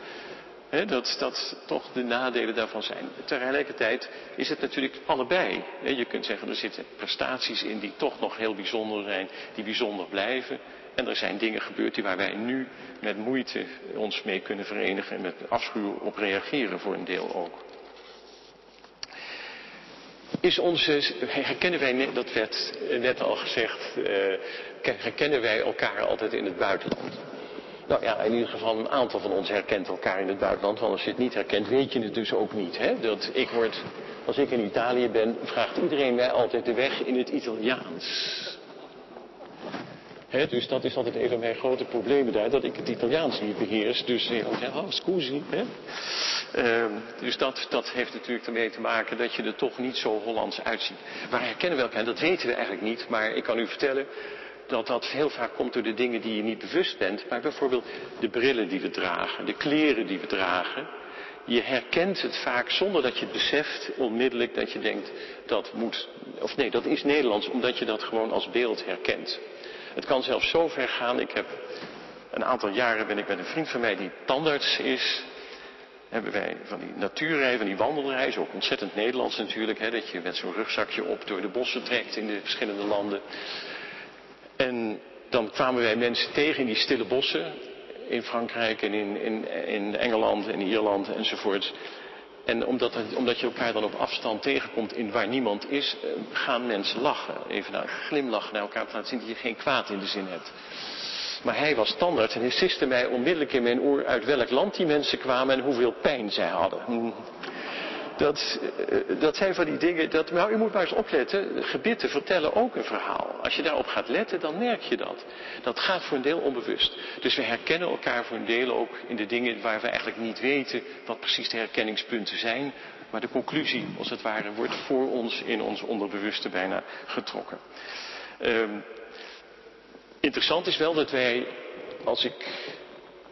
Dat, dat toch de nadelen daarvan zijn. Tegelijkertijd is het natuurlijk allebei. je kunt zeggen, er zitten prestaties in die toch nog heel bijzonder zijn, die bijzonder blijven. En er zijn dingen gebeurd die waar wij nu met moeite ons mee kunnen verenigen en met afschuw op reageren voor een deel ook is onze, herkennen wij, dat werd net al gezegd, uh, herkennen wij elkaar altijd in het buitenland? Nou ja, in ieder geval een aantal van ons herkent elkaar in het buitenland. Want als je het niet herkent, weet je het dus ook niet. Hè? Dat ik word, als ik in Italië ben, vraagt iedereen mij altijd de weg in het Italiaans. He, dus dat is altijd een van mijn grote problemen daar, dat ik het Italiaans niet beheers. Dus heel zeggen, oh scusi. Hè? Uh, dus dat, dat heeft natuurlijk ermee te maken dat je er toch niet zo Hollands uitziet. Waar herkennen we elkaar? Dat weten we eigenlijk niet, maar ik kan u vertellen dat dat heel vaak komt door de dingen die je niet bewust bent. Maar bijvoorbeeld de brillen die we dragen, de kleren die we dragen. Je herkent het vaak zonder dat je het beseft onmiddellijk dat je denkt dat moet, of nee, dat is Nederlands, omdat je dat gewoon als beeld herkent. Het kan zelfs zo ver gaan. Ik heb een aantal jaren ben ik met een vriend van mij die tandarts is. Hebben wij van die natuurrij, van die wandelreis, ook ontzettend Nederlands natuurlijk, hè, dat je met zo'n rugzakje op door de bossen trekt in de verschillende landen. En dan kwamen wij mensen tegen in die stille bossen in Frankrijk en in, in, in Engeland en Ierland enzovoort. En omdat, omdat, je elkaar dan op afstand tegenkomt in waar niemand is, eh, gaan mensen lachen. Even naar glimlachen naar elkaar te laten zien dat je geen kwaad in de zin hebt. Maar hij was standaard en hij siste mij onmiddellijk in mijn oor uit welk land die mensen kwamen en hoeveel pijn zij hadden. Dat, eh, dat zijn van die dingen, dat, nou u moet maar eens opletten, gebitten vertellen ook een verhaal. Als je daarop gaat letten, dan merk je dat. Dat gaat voor een deel onbewust. Dus we herkennen elkaar voor een deel ook in de dingen waar we eigenlijk niet weten wat precies de herkenningspunten zijn. Maar de conclusie, als het ware, wordt voor ons in ons onderbewuste bijna getrokken. Um, interessant is wel dat wij, als ik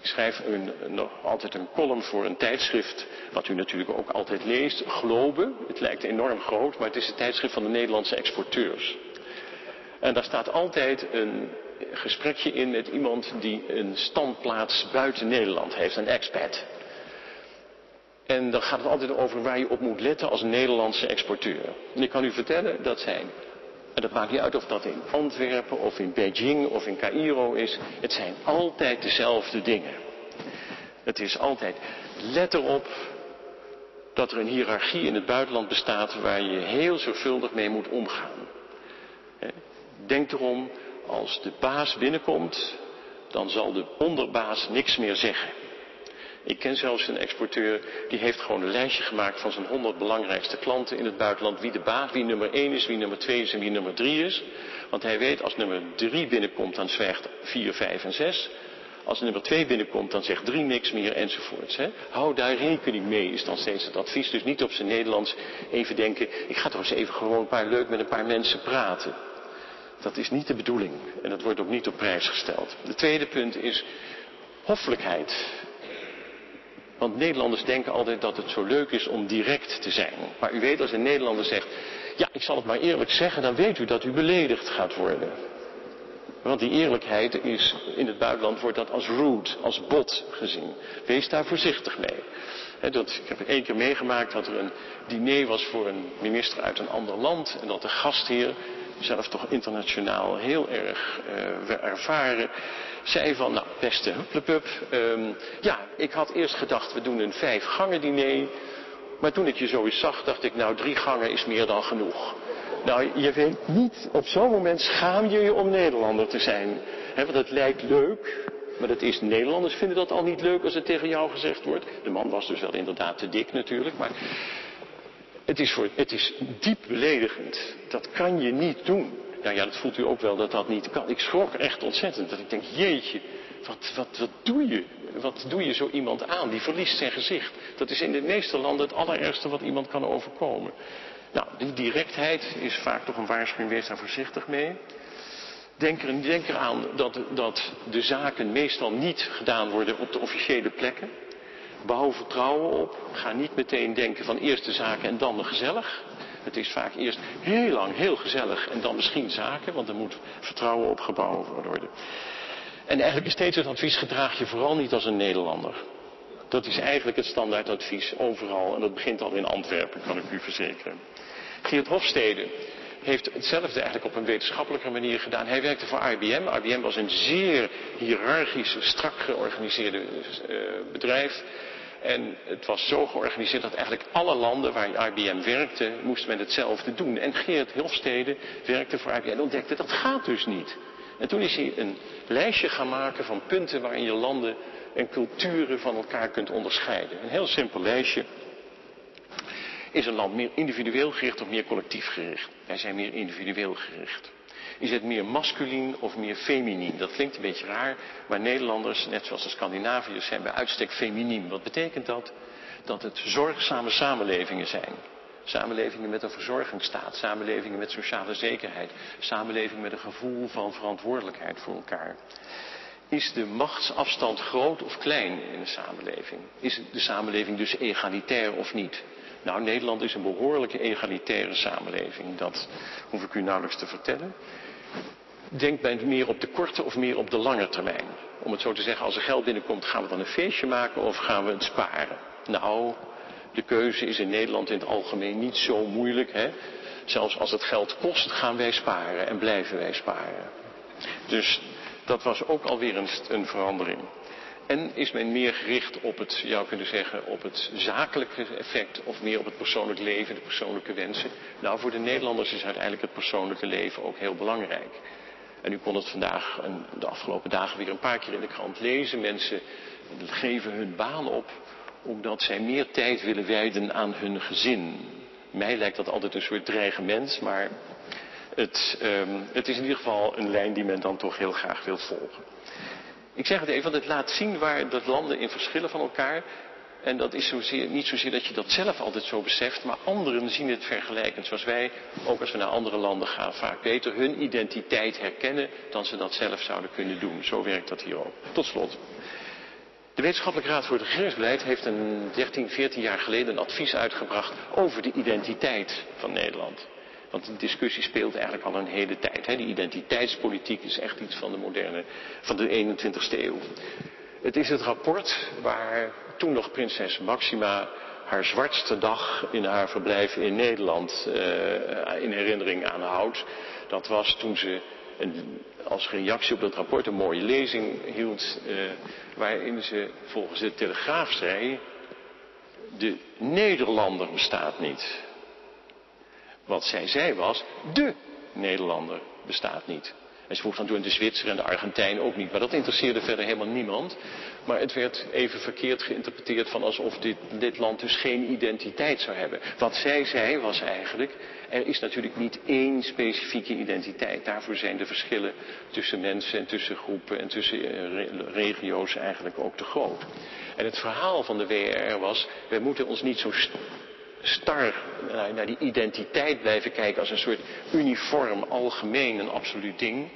ik schrijf een, nog altijd een column voor een tijdschrift, wat u natuurlijk ook altijd leest, Globe. Het lijkt enorm groot, maar het is het tijdschrift van de Nederlandse exporteurs. En daar staat altijd een gesprekje in met iemand die een standplaats buiten Nederland heeft, een expat. En dan gaat het altijd over waar je op moet letten als Nederlandse exporteur. En ik kan u vertellen, dat zijn en dat maakt niet uit of dat in Antwerpen of in Beijing of in Cairo is. Het zijn altijd dezelfde dingen. Het is altijd, let erop dat er een hiërarchie in het buitenland bestaat waar je heel zorgvuldig mee moet omgaan. Denk erom, als de baas binnenkomt, dan zal de onderbaas niks meer zeggen. Ik ken zelfs een exporteur die heeft gewoon een lijstje gemaakt van zijn 100 belangrijkste klanten in het buitenland. Wie de baas, wie nummer 1 is, wie nummer 2 is en wie nummer 3 is. Want hij weet als nummer 3 binnenkomt dan zwijgt 4, 5 en 6. Als nummer 2 binnenkomt dan zegt 3 niks meer enzovoorts. Hè. Hou daar rekening mee is dan steeds het advies. Dus niet op zijn Nederlands even denken, ik ga toch eens even gewoon een paar leuk met een paar mensen praten. Dat is niet de bedoeling en dat wordt ook niet op prijs gesteld. De tweede punt is hoffelijkheid. Want Nederlanders denken altijd dat het zo leuk is om direct te zijn. Maar u weet als een Nederlander zegt, ja ik zal het maar eerlijk zeggen, dan weet u dat u beledigd gaat worden. Want die eerlijkheid is, in het buitenland wordt dat als rude, als bot gezien. Wees daar voorzichtig mee. dat, ik heb één keer meegemaakt dat er een diner was voor een minister uit een ander land. En dat de gastheer zelf toch internationaal heel erg uh, ervaren, zei van, nou beste hupplepup, um, ja, ik had eerst gedacht we doen een vijf gangen diner, maar toen ik je zo eens zag, dacht ik, nou drie gangen is meer dan genoeg. Nou, je weet niet, op zo'n moment schaam je je om Nederlander te zijn. Want het lijkt leuk, maar dat is, Nederlanders vinden dat al niet leuk als het tegen jou gezegd wordt. De man was dus wel inderdaad te dik natuurlijk, maar het is, voor, het is diep beledigend. Dat kan je niet doen. Nou ja, dat voelt u ook wel dat dat niet kan. Ik schrok echt ontzettend. Dat ik denk, jeetje, wat, wat, wat doe je? Wat doe je zo iemand aan? Die verliest zijn gezicht. Dat is in de meeste landen het allerergste wat iemand kan overkomen. Nou, die directheid is vaak toch een waarschuwing. Wees daar voorzichtig mee. Denk, er, denk eraan dat, dat de zaken meestal niet gedaan worden op de officiële plekken. Bouw vertrouwen op. Ga niet meteen denken van eerst de zaken en dan de gezellig. Het is vaak eerst heel lang heel gezellig en dan misschien zaken, want er moet vertrouwen opgebouwd worden. En eigenlijk is steeds het advies, gedraag je vooral niet als een Nederlander. Dat is eigenlijk het standaardadvies overal en dat begint al in Antwerpen, kan ik u verzekeren. Geert Hofstede heeft hetzelfde eigenlijk op een wetenschappelijke manier gedaan. Hij werkte voor IBM. IBM was een zeer hiërarchisch, strak georganiseerde uh, bedrijf. En het was zo georganiseerd dat eigenlijk alle landen waar IBM werkte, moesten men hetzelfde doen. En Geert Hofstede werkte voor IBM en ontdekte dat gaat dus niet. En toen is hij een lijstje gaan maken van punten waarin je landen en culturen van elkaar kunt onderscheiden. Een heel simpel lijstje. Is een land meer individueel gericht of meer collectief gericht? Wij zijn meer individueel gericht. Is het meer masculien of meer feminien? Dat klinkt een beetje raar, maar Nederlanders, net zoals de Scandinaviërs, zijn bij uitstek feminien. Wat betekent dat? Dat het zorgzame samenlevingen zijn. Samenlevingen met een verzorgingsstaat, samenlevingen met sociale zekerheid, samenlevingen met een gevoel van verantwoordelijkheid voor elkaar. Is de machtsafstand groot of klein in de samenleving? Is de samenleving dus egalitair of niet? Nou, Nederland is een behoorlijke egalitaire samenleving. Dat hoef ik u nauwelijks te vertellen. Denkt men meer op de korte of meer op de lange termijn? Om het zo te zeggen, als er geld binnenkomt, gaan we dan een feestje maken of gaan we het sparen? Nou, de keuze is in Nederland in het algemeen niet zo moeilijk. Hè? Zelfs als het geld kost, gaan wij sparen en blijven wij sparen. Dus dat was ook alweer een, een verandering. En is men meer gericht op het, zou kunnen zeggen, op het zakelijke effect of meer op het persoonlijk leven, de persoonlijke wensen? Nou, voor de Nederlanders is uiteindelijk het persoonlijke leven ook heel belangrijk. En u kon het vandaag en de afgelopen dagen weer een paar keer in de krant lezen. Mensen geven hun baan op omdat zij meer tijd willen wijden aan hun gezin. Mij lijkt dat altijd een soort dreigement, maar het, um, het is in ieder geval een lijn die men dan toch heel graag wil volgen. Ik zeg het even, want het laat zien waar dat landen in verschillen van elkaar. En dat is niet zozeer dat je dat zelf altijd zo beseft, maar anderen zien het vergelijkend. Zoals wij, ook als we naar andere landen gaan, vaak beter hun identiteit herkennen dan ze dat zelf zouden kunnen doen. Zo werkt dat hier ook. Tot slot. De Wetenschappelijke Raad voor het Regeringsbeleid heeft een 13, 14 jaar geleden een advies uitgebracht over de identiteit van Nederland. Want die discussie speelt eigenlijk al een hele tijd. Hè. Die identiteitspolitiek is echt iets van de moderne, van de 21ste eeuw. Het is het rapport waar toen nog prinses Maxima haar zwartste dag in haar verblijf in Nederland uh, in herinnering aanhoudt. Dat was toen ze een, als reactie op dat rapport een mooie lezing hield, uh, waarin ze volgens de Telegraaf zei, de Nederlander bestaat niet. Wat zij zei was, de Nederlander bestaat niet. En ze vroeg dan toen de Zwitser en de Argentijn ook niet. Maar dat interesseerde verder helemaal niemand. Maar het werd even verkeerd geïnterpreteerd van alsof dit, dit land dus geen identiteit zou hebben. Wat zij zei was eigenlijk, er is natuurlijk niet één specifieke identiteit. Daarvoor zijn de verschillen tussen mensen en tussen groepen en tussen eh, regio's eigenlijk ook te groot. En het verhaal van de WRR was, wij moeten ons niet zo star naar die identiteit blijven kijken als een soort uniform, algemeen en absoluut ding.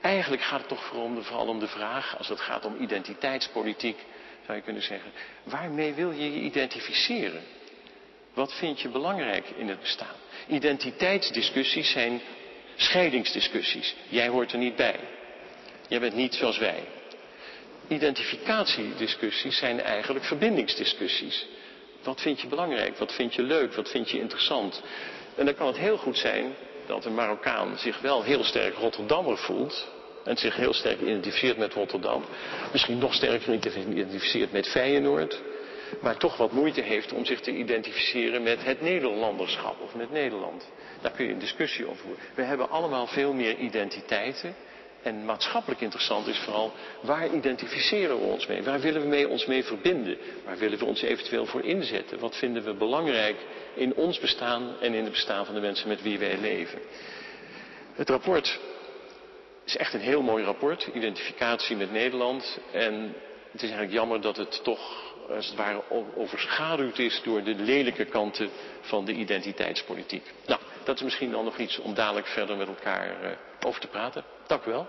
Eigenlijk gaat het toch vooral om de vraag, als het gaat om identiteitspolitiek, zou je kunnen zeggen, waarmee wil je je identificeren? Wat vind je belangrijk in het bestaan? Identiteitsdiscussies zijn scheidingsdiscussies. Jij hoort er niet bij. Jij bent niet zoals wij. Identificatiediscussies zijn eigenlijk verbindingsdiscussies. Wat vind je belangrijk? Wat vind je leuk? Wat vind je interessant? En dan kan het heel goed zijn dat een Marokkaan zich wel heel sterk Rotterdammer voelt. En zich heel sterk identificeert met Rotterdam. Misschien nog sterker identificeert met Feyenoord. Maar toch wat moeite heeft om zich te identificeren met het Nederlanderschap of met Nederland. Daar kun je een discussie over voeren. We hebben allemaal veel meer identiteiten. En maatschappelijk interessant is vooral, waar identificeren we ons mee? Waar willen we mee ons mee verbinden? Waar willen we ons eventueel voor inzetten? Wat vinden we belangrijk in ons bestaan en in het bestaan van de mensen met wie wij leven? Het rapport is echt een heel mooi rapport, identificatie met Nederland. En het is eigenlijk jammer dat het toch, als het ware, overschaduwd is door de lelijke kanten van de identiteitspolitiek. Nou, dat is misschien dan nog iets om dadelijk verder met elkaar uh, over te praten. Dank u wel.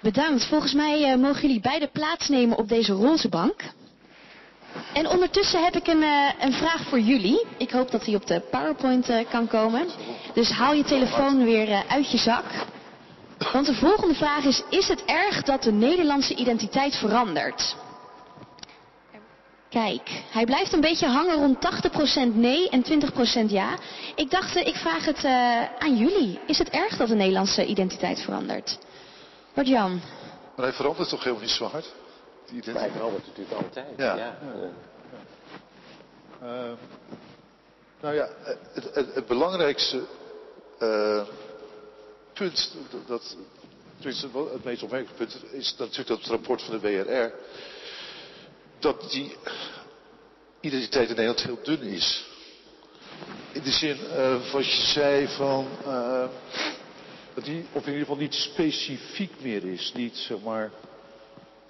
Bedankt. Volgens mij uh, mogen jullie beide plaatsnemen op deze roze bank. En ondertussen heb ik een, uh, een, vraag voor jullie. Ik hoop dat die op de PowerPoint kan komen. Dus haal je telefoon weer uit je zak. Want de volgende vraag is, is het erg dat de Nederlandse identiteit verandert? Kijk, hij blijft een beetje hangen rond 80% nee en 20% ja. Ik dacht, ik vraag het uh, aan jullie. Is het erg dat de Nederlandse identiteit verandert? Wat Jan? Maar hij verandert toch helemaal niet zo hard? Die maar hij verandert natuurlijk altijd. Ja. ja. Uh, nou ja, het, het, het belangrijkste uh, punt, dat, het meest opmerkelijke punt, is natuurlijk dat rapport van de WRR dat die identiteit in Nederland heel dun is. In de zin uh, wat je zei van uh, dat die of in ieder geval niet specifiek meer is, niet zeg maar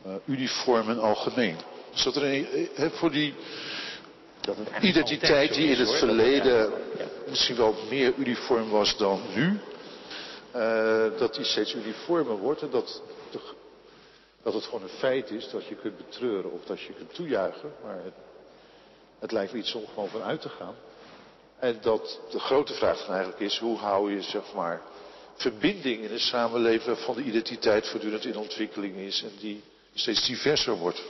uh, uniform en algemeen. Dus dat er een, voor die identiteit die in het verleden misschien wel meer uniform was dan nu, dat die steeds uniformer wordt en dat dat het gewoon een feit is dat je kunt betreuren of dat je kunt toejuichen. Maar het, het lijkt me iets om gewoon van uit te gaan. En dat de grote vraag dan eigenlijk is, hoe hou je zeg maar verbinding in een samenleving van de identiteit voortdurend in ontwikkeling is en die steeds diverser wordt.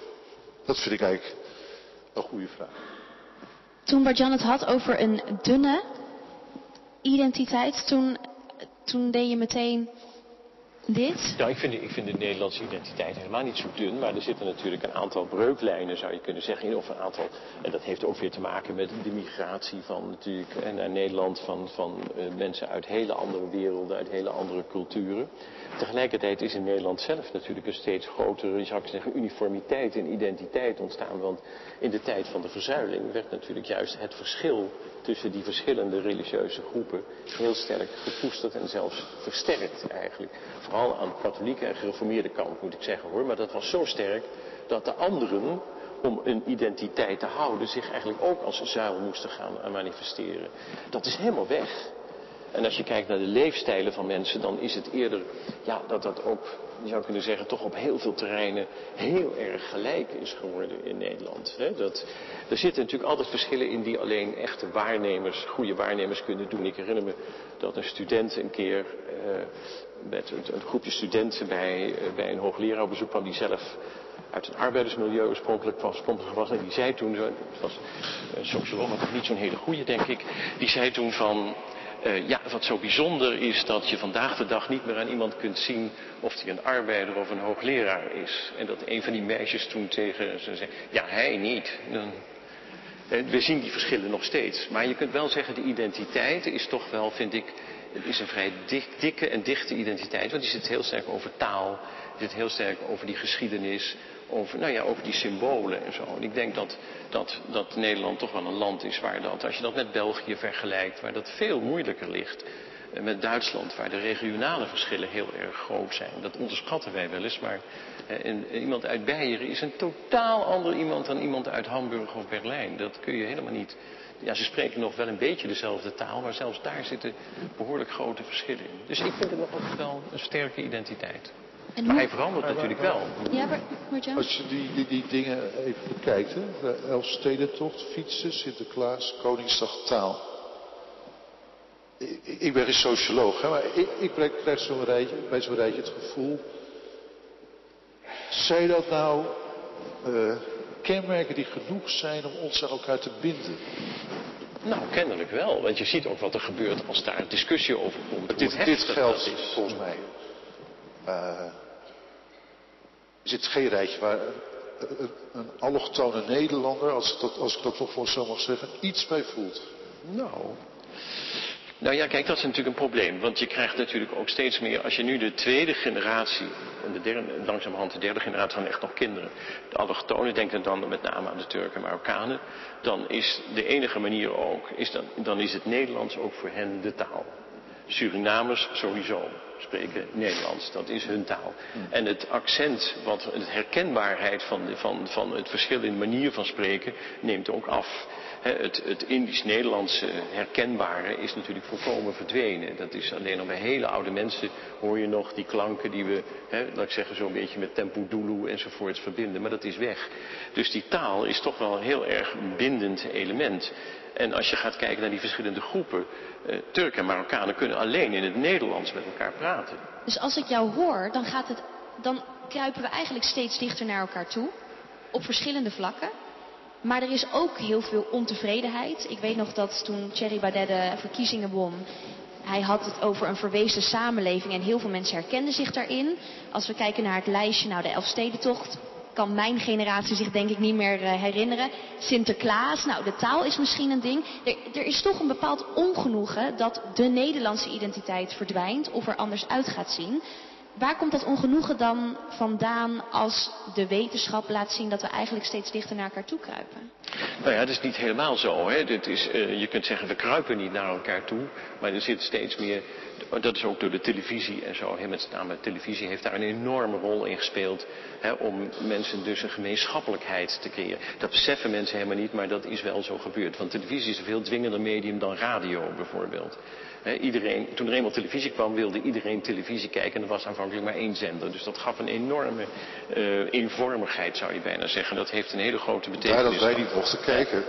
Dat vind ik eigenlijk een goede vraag. Toen Bart-Jan het had over een dunne identiteit, toen toen deed je meteen dit? Ja, ik vind, ik vind de Nederlandse identiteit helemaal niet zo dun. Maar er zitten natuurlijk een aantal breuklijnen, zou je kunnen zeggen. Of een aantal, en dat heeft ook weer te maken met de migratie van natuurlijk en naar Nederland van, van uh, mensen uit hele andere werelden, uit hele andere culturen. Tegelijkertijd is in Nederland zelf natuurlijk een steeds grotere, zou ik zeggen, uniformiteit en identiteit ontstaan. Want in de tijd van de verzuiling werd natuurlijk juist het verschil tussen die verschillende religieuze groepen heel sterk gekoesterd en zelfs versterkt eigenlijk. Vooral aan de katholieke en gereformeerde kant moet ik zeggen hoor. Maar dat was zo sterk dat de anderen om een identiteit te houden zich eigenlijk ook als zuil moesten gaan manifesteren. Dat is helemaal weg. En als je kijkt naar de leefstijlen van mensen, dan is het eerder ja, dat dat ook, je zou kunnen zeggen, toch op heel veel terreinen heel erg gelijk is geworden in Nederland. Dat, er zitten natuurlijk altijd verschillen in die alleen echte waarnemers, goede waarnemers kunnen doen. Ik herinner me dat een student een keer eh, met een, groepje studenten bij, eh, bij een hoogleraar op bezoek kwam die zelf uit een arbeidersmilieu oorspronkelijk was, was. En die zei toen, het was een socioloog, maar niet zo'n hele goede denk ik, die zei toen van, uh, ja, wat zo bijzonder is dat je vandaag de dag niet meer aan iemand kunt zien of hij een arbeider of een hoogleraar is. En dat een van die meisjes toen tegen ze zei, ja hij niet. Dan, we zien die verschillen nog steeds. Maar je kunt wel zeggen, de identiteit is toch wel, vind ik, is een vrij dik, dikke en dichte identiteit. Want die zit heel sterk over taal, die zit heel sterk over die geschiedenis, over, nou ja, over die symbolen en zo. En ik denk dat, dat, dat Nederland toch wel een land is waar dat, als je dat met België vergelijkt, waar dat veel moeilijker ligt. Eh, met Duitsland, waar de regionale verschillen heel erg groot zijn. Dat onderschatten wij wel eens, maar eh, iemand uit Beieren is een totaal ander iemand dan iemand uit Hamburg of Berlijn. Dat kun je helemaal niet. Ja, ze spreken nog wel een beetje dezelfde taal, maar zelfs daar zitten behoorlijk grote verschillen in. Dus ik vind het nog altijd wel een sterke identiteit. En maar hij verandert natuurlijk wel. Ja, maar, Als je die, die, die dingen even bekijkt, hè? de Elfstedentocht, fietsen, Sinterklaas, Koningsdag, taal. Ik, ik ben geen socioloog, hè, maar ik, ik krijg zo'n rijtje, bij zo'n rijtje het gevoel. Zijn dat nou uh, kenmerken die genoeg zijn om ons aan elkaar te binden? Nou, kennelijk wel. Want je ziet ook wat er gebeurt als daar een discussie over komt. Dit, dit geldt volgens mij uh, is het geen rijtje waar een, een allochtone Nederlander, als ik, dat, als ik dat toch voor zo mag zeggen, iets bij voelt? Nou, nou ja, kijk, dat is natuurlijk een probleem. Want je krijgt natuurlijk ook steeds meer, als je nu de tweede generatie, en de derde, langzamerhand de derde generatie van echt nog kinderen, de allochtonen, denken dan met name aan de Turken en Marokkanen, dan is de enige manier ook, is dan, dan is het Nederlands ook voor hen de taal. Surinamers sowieso spreken Nederlands. Dat is hun taal. En het accent, wat, de herkenbaarheid van, van, van het verschil in manier van spreken, neemt ook af. Het, het Indisch-Nederlandse herkenbare is natuurlijk volkomen verdwenen. Dat is alleen nog bij hele oude mensen hoor je nog die klanken die we, hè, laat ik zeggen, zo'n beetje met tempo enzovoorts verbinden. Maar dat is weg. Dus die taal is toch wel een heel erg bindend element. En als je gaat kijken naar die verschillende groepen, eh, Turken en Marokkanen kunnen alleen in het Nederlands met elkaar praten. Dus als ik jou hoor, dan, gaat het, dan kruipen we eigenlijk steeds dichter naar elkaar toe. Op verschillende vlakken. Maar er is ook heel veel ontevredenheid. Ik weet nog dat toen Thierry Baudet de verkiezingen won, hij had het over een verwezen samenleving en heel veel mensen herkenden zich daarin. Als we kijken naar het lijstje, nou de Elfstedentocht, kan mijn generatie zich denk ik niet meer uh, herinneren. Sinterklaas, nou de taal is misschien een ding. Er, er, is toch een bepaald ongenoegen dat de Nederlandse identiteit verdwijnt of er anders uit gaat zien. Waar komt dat ongenoegen dan vandaan als de wetenschap laat zien dat we eigenlijk steeds dichter naar elkaar toe kruipen? Nou ja, dat is niet helemaal zo. Hè. Dit is, uh, je kunt zeggen, we kruipen niet naar elkaar toe. Maar er zit steeds meer, dat is ook door de televisie en zo. Met name televisie heeft daar een enorme rol in gespeeld. Hè, om mensen dus een gemeenschappelijkheid te creëren. Dat beseffen mensen helemaal niet, maar dat is wel zo gebeurd. Want televisie is een veel dwingender medium dan radio bijvoorbeeld. He, iedereen, toen er eenmaal televisie kwam, wilde iedereen televisie kijken. En dat was aanvankelijk maar één zender. Dus dat gaf een enorme uh, eenvormigheid, zou je bijna zeggen. Dat heeft een hele grote betekenis. Vandaar dat wij niet mochten kijken.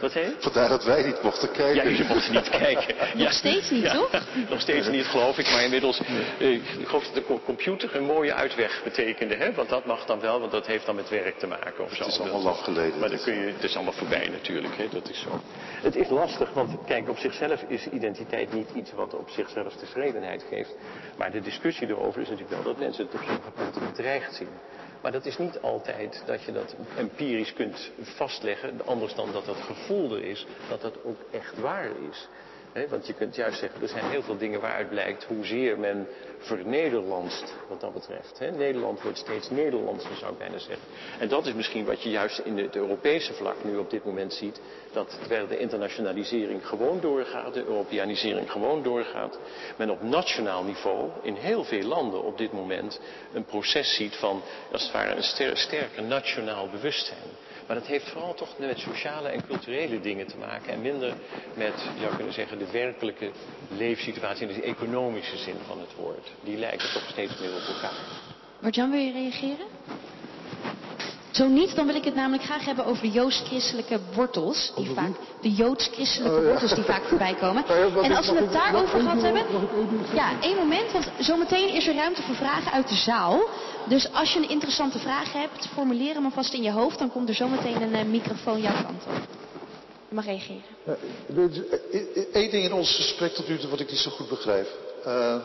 Wat je? Vandaar dat wij niet mochten kijken. Ja, jullie mochten niet kijken. Nog steeds niet, toch? Nog steeds niet, geloof ik. Maar inmiddels, uh, ik geloof dat de computer een mooie uitweg betekende. Hè? Want dat mag dan wel, want dat heeft dan met werk te maken. Of het zo. is allemaal lang geleden. Maar dan kun je, het is allemaal voorbij natuurlijk. Hè? Dat is zo. Het is lastig, want kijk, op zichzelf is identiteit niet iets wat op zichzelf tevredenheid geeft. Maar de discussie erover is natuurlijk wel dat mensen het op sommige punten bedreigd zien. Maar dat is niet altijd dat je dat empirisch kunt vastleggen, anders dan dat het gevoel er is dat dat ook echt waar is. Want je kunt juist zeggen, er zijn heel veel dingen waaruit blijkt hoezeer men vernederlandst wat dat betreft. Nederland wordt steeds Nederlandser, zou ik bijna zeggen. En dat is misschien wat je juist in het Europese vlak nu op dit moment ziet. Dat terwijl de internationalisering gewoon doorgaat, de Europeanisering gewoon doorgaat, men op nationaal niveau in heel veel landen op dit moment een proces ziet van, als het ware, een sterker nationaal bewustzijn. Maar dat heeft vooral toch met sociale en culturele dingen te maken en minder met, je zou kunnen zeggen, de werkelijke leefsituatie in de economische zin van het woord. Die lijken toch steeds meer op elkaar. Marjan, wil je reageren? Zo niet, dan wil ik het namelijk graag hebben over de joods-christelijke wortels. Die vaak, de joods-christelijke Oh, ja. wortels die vaak voorbij komen. Ja, En als we het daarover gehad hebben. Ja, één moment, want zometeen is er ruimte voor vragen uit de zaal. Dus als je een interessante vraag hebt, formuleer hem alvast in je hoofd. Dan komt er zometeen een eh, microfoon jouw kant op. Je mag reageren. Ja, er is Eén ding in ons gesprek tot nu toe wat ik niet zo goed begrijp. Uh,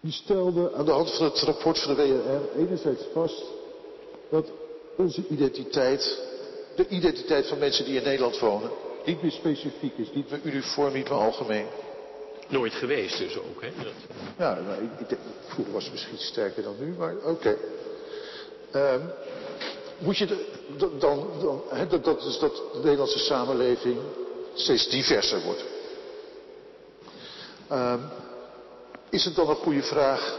die stelde aan de hand van het rapport van de WRR enerzijds vast dat onze identiteit, de identiteit van mensen die in Nederland wonen, niet meer specifiek is, niet meer uniform, niet meer algemeen. Nooit geweest dus ook, hè? Dat... Ja, nou, ik, ik vroeger was het misschien sterker dan nu, maar oké. Ehm, moet je de, dan, dan, dat, dat is dat de Nederlandse samenleving steeds diverser wordt. Ehm, is het dan een goede vraag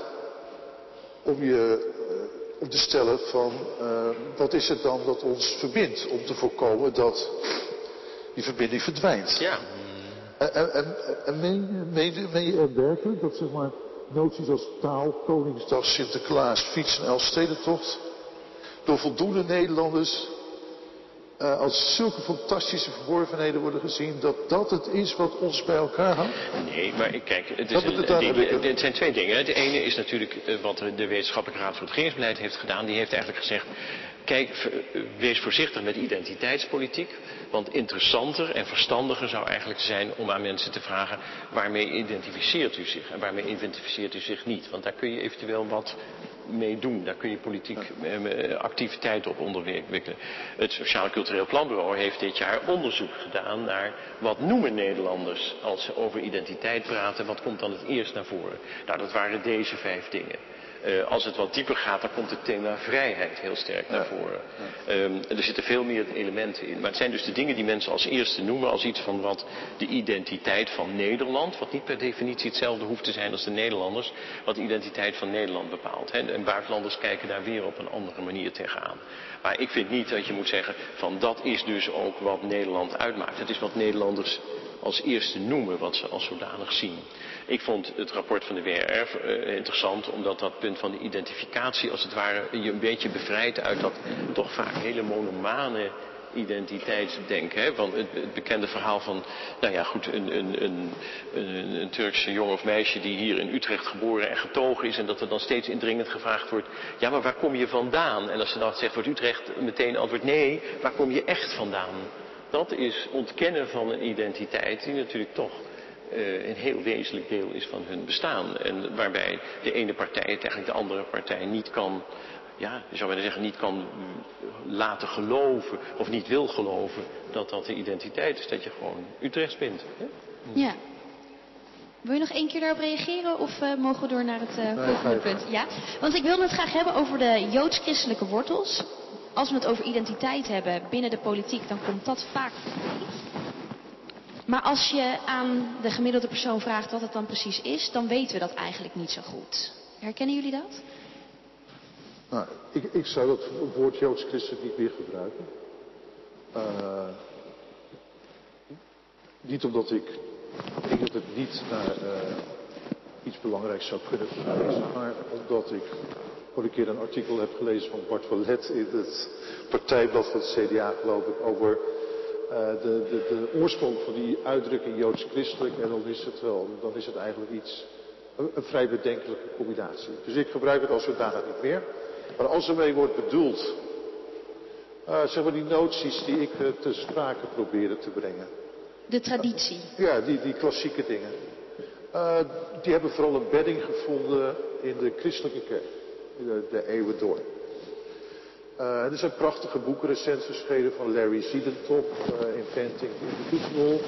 om je eh, om te stellen van eh, wat is het dan dat ons verbindt om te voorkomen dat die verbinding verdwijnt? Ja. En, en, en, en meen, je- meen, je- meen je er werkelijk dat zeg maar noties als taal, Koningsdag, Sinterklaas, fiets en Elfstedentocht door voldoende Nederlanders eh, als zulke fantastische verworvenheden worden gezien dat dat het is wat ons bij elkaar houdt? Nee, maar ik- kijk, het, is een, het ding- het. zijn twee dingen. Het ene is natuurlijk eh, wat de Wetenschappelijke Raad voor het Regeringsbeleid heeft gedaan. Die heeft eigenlijk gezegd, kijk, eh, wees voorzichtig met identiteitspolitiek. Want interessanter en verstandiger zou eigenlijk zijn om aan mensen te vragen, waarmee identificeert u zich en waarmee identificeert u zich niet? Want daar kun je eventueel wat mee doen. Daar kun je politiek eh, eh, activiteit op onderwikkelen. Het Sociaal Cultureel Planbureau heeft dit jaar onderzoek gedaan naar wat noemen Nederlanders als ze over identiteit praten. Wat komt dan het eerst naar voren? Nou, dat waren deze vijf dingen. Eh, als het wat dieper gaat, dan komt het thema vrijheid heel sterk naar voren. Ehm, er zitten veel meer elementen in. Maar het zijn dus de dingen die mensen als eerste noemen als iets van wat de identiteit van Nederland, wat niet per definitie hetzelfde hoeft te zijn als de Nederlanders, wat de identiteit van Nederland bepaalt. Hè. En buitenlanders kijken daar weer op een andere manier tegenaan. Maar ik vind niet dat je moet zeggen van dat is dus ook wat Nederland uitmaakt. Het is wat Nederlanders als eerste noemen, wat ze als zodanig zien. Ik vond het rapport van de WRR eh, interessant, omdat dat punt van de identificatie als het ware je een beetje bevrijdt uit dat toch vaak hele monomane identiteitsdenken. Hè? Het, bekende verhaal van, nou ja goed, een, een, een, een, Turkse jongen of meisje die hier in Utrecht geboren en getogen is en dat er dan steeds indringend gevraagd wordt, ja maar waar kom je vandaan? En als ze dan zegt wordt Utrecht meteen antwoord nee, waar kom je echt vandaan? Dat is ontkennen van een identiteit die natuurlijk toch een heel wezenlijk deel is van hun bestaan. En waarbij de ene partij het eigenlijk de andere partij niet kan, ja, je zou willen zeggen, niet kan laten geloven of niet wil geloven dat dat de identiteit is. Dat je gewoon Utrechts bent. Hè? Ja. Wil je nog één keer daarop reageren of eh, mogen we door naar het eh, volgende punt? Ja, want ik wilde het graag hebben over de joods-christelijke wortels. Als we het over identiteit hebben binnen de politiek, dan komt dat vaak. Maar als je aan de gemiddelde persoon vraagt wat het dan precies is, dan weten we dat eigenlijk niet zo goed. Herkennen jullie dat? Nou, ik, ik zou dat woord Joods-christen niet meer gebruiken. Eh, niet omdat ik denk dat het niet naar, eh, iets belangrijks zou kunnen verwijzen. Maar omdat ik vorige keer een artikel heb gelezen van Bart Wallet in het partijblad van het CDA, geloof ik, over de, de, de, oorsprong van die uitdrukking joods-christelijk. En dan is het wel, dan is het eigenlijk iets, een, een vrij bedenkelijke combinatie. Dus ik gebruik het als zodanig niet meer. Maar als ermee wordt bedoeld, uh, zeg maar die noties die ik uh, te sprake probeerde te brengen. De traditie. Ja, die, die klassieke dingen. Die hebben vooral een bedding gevonden in de christelijke kerk. De, de eeuwen door. Uh, er zijn prachtige boeken recent verschenen van Larry Siedentop, uh, Inventing the Individual.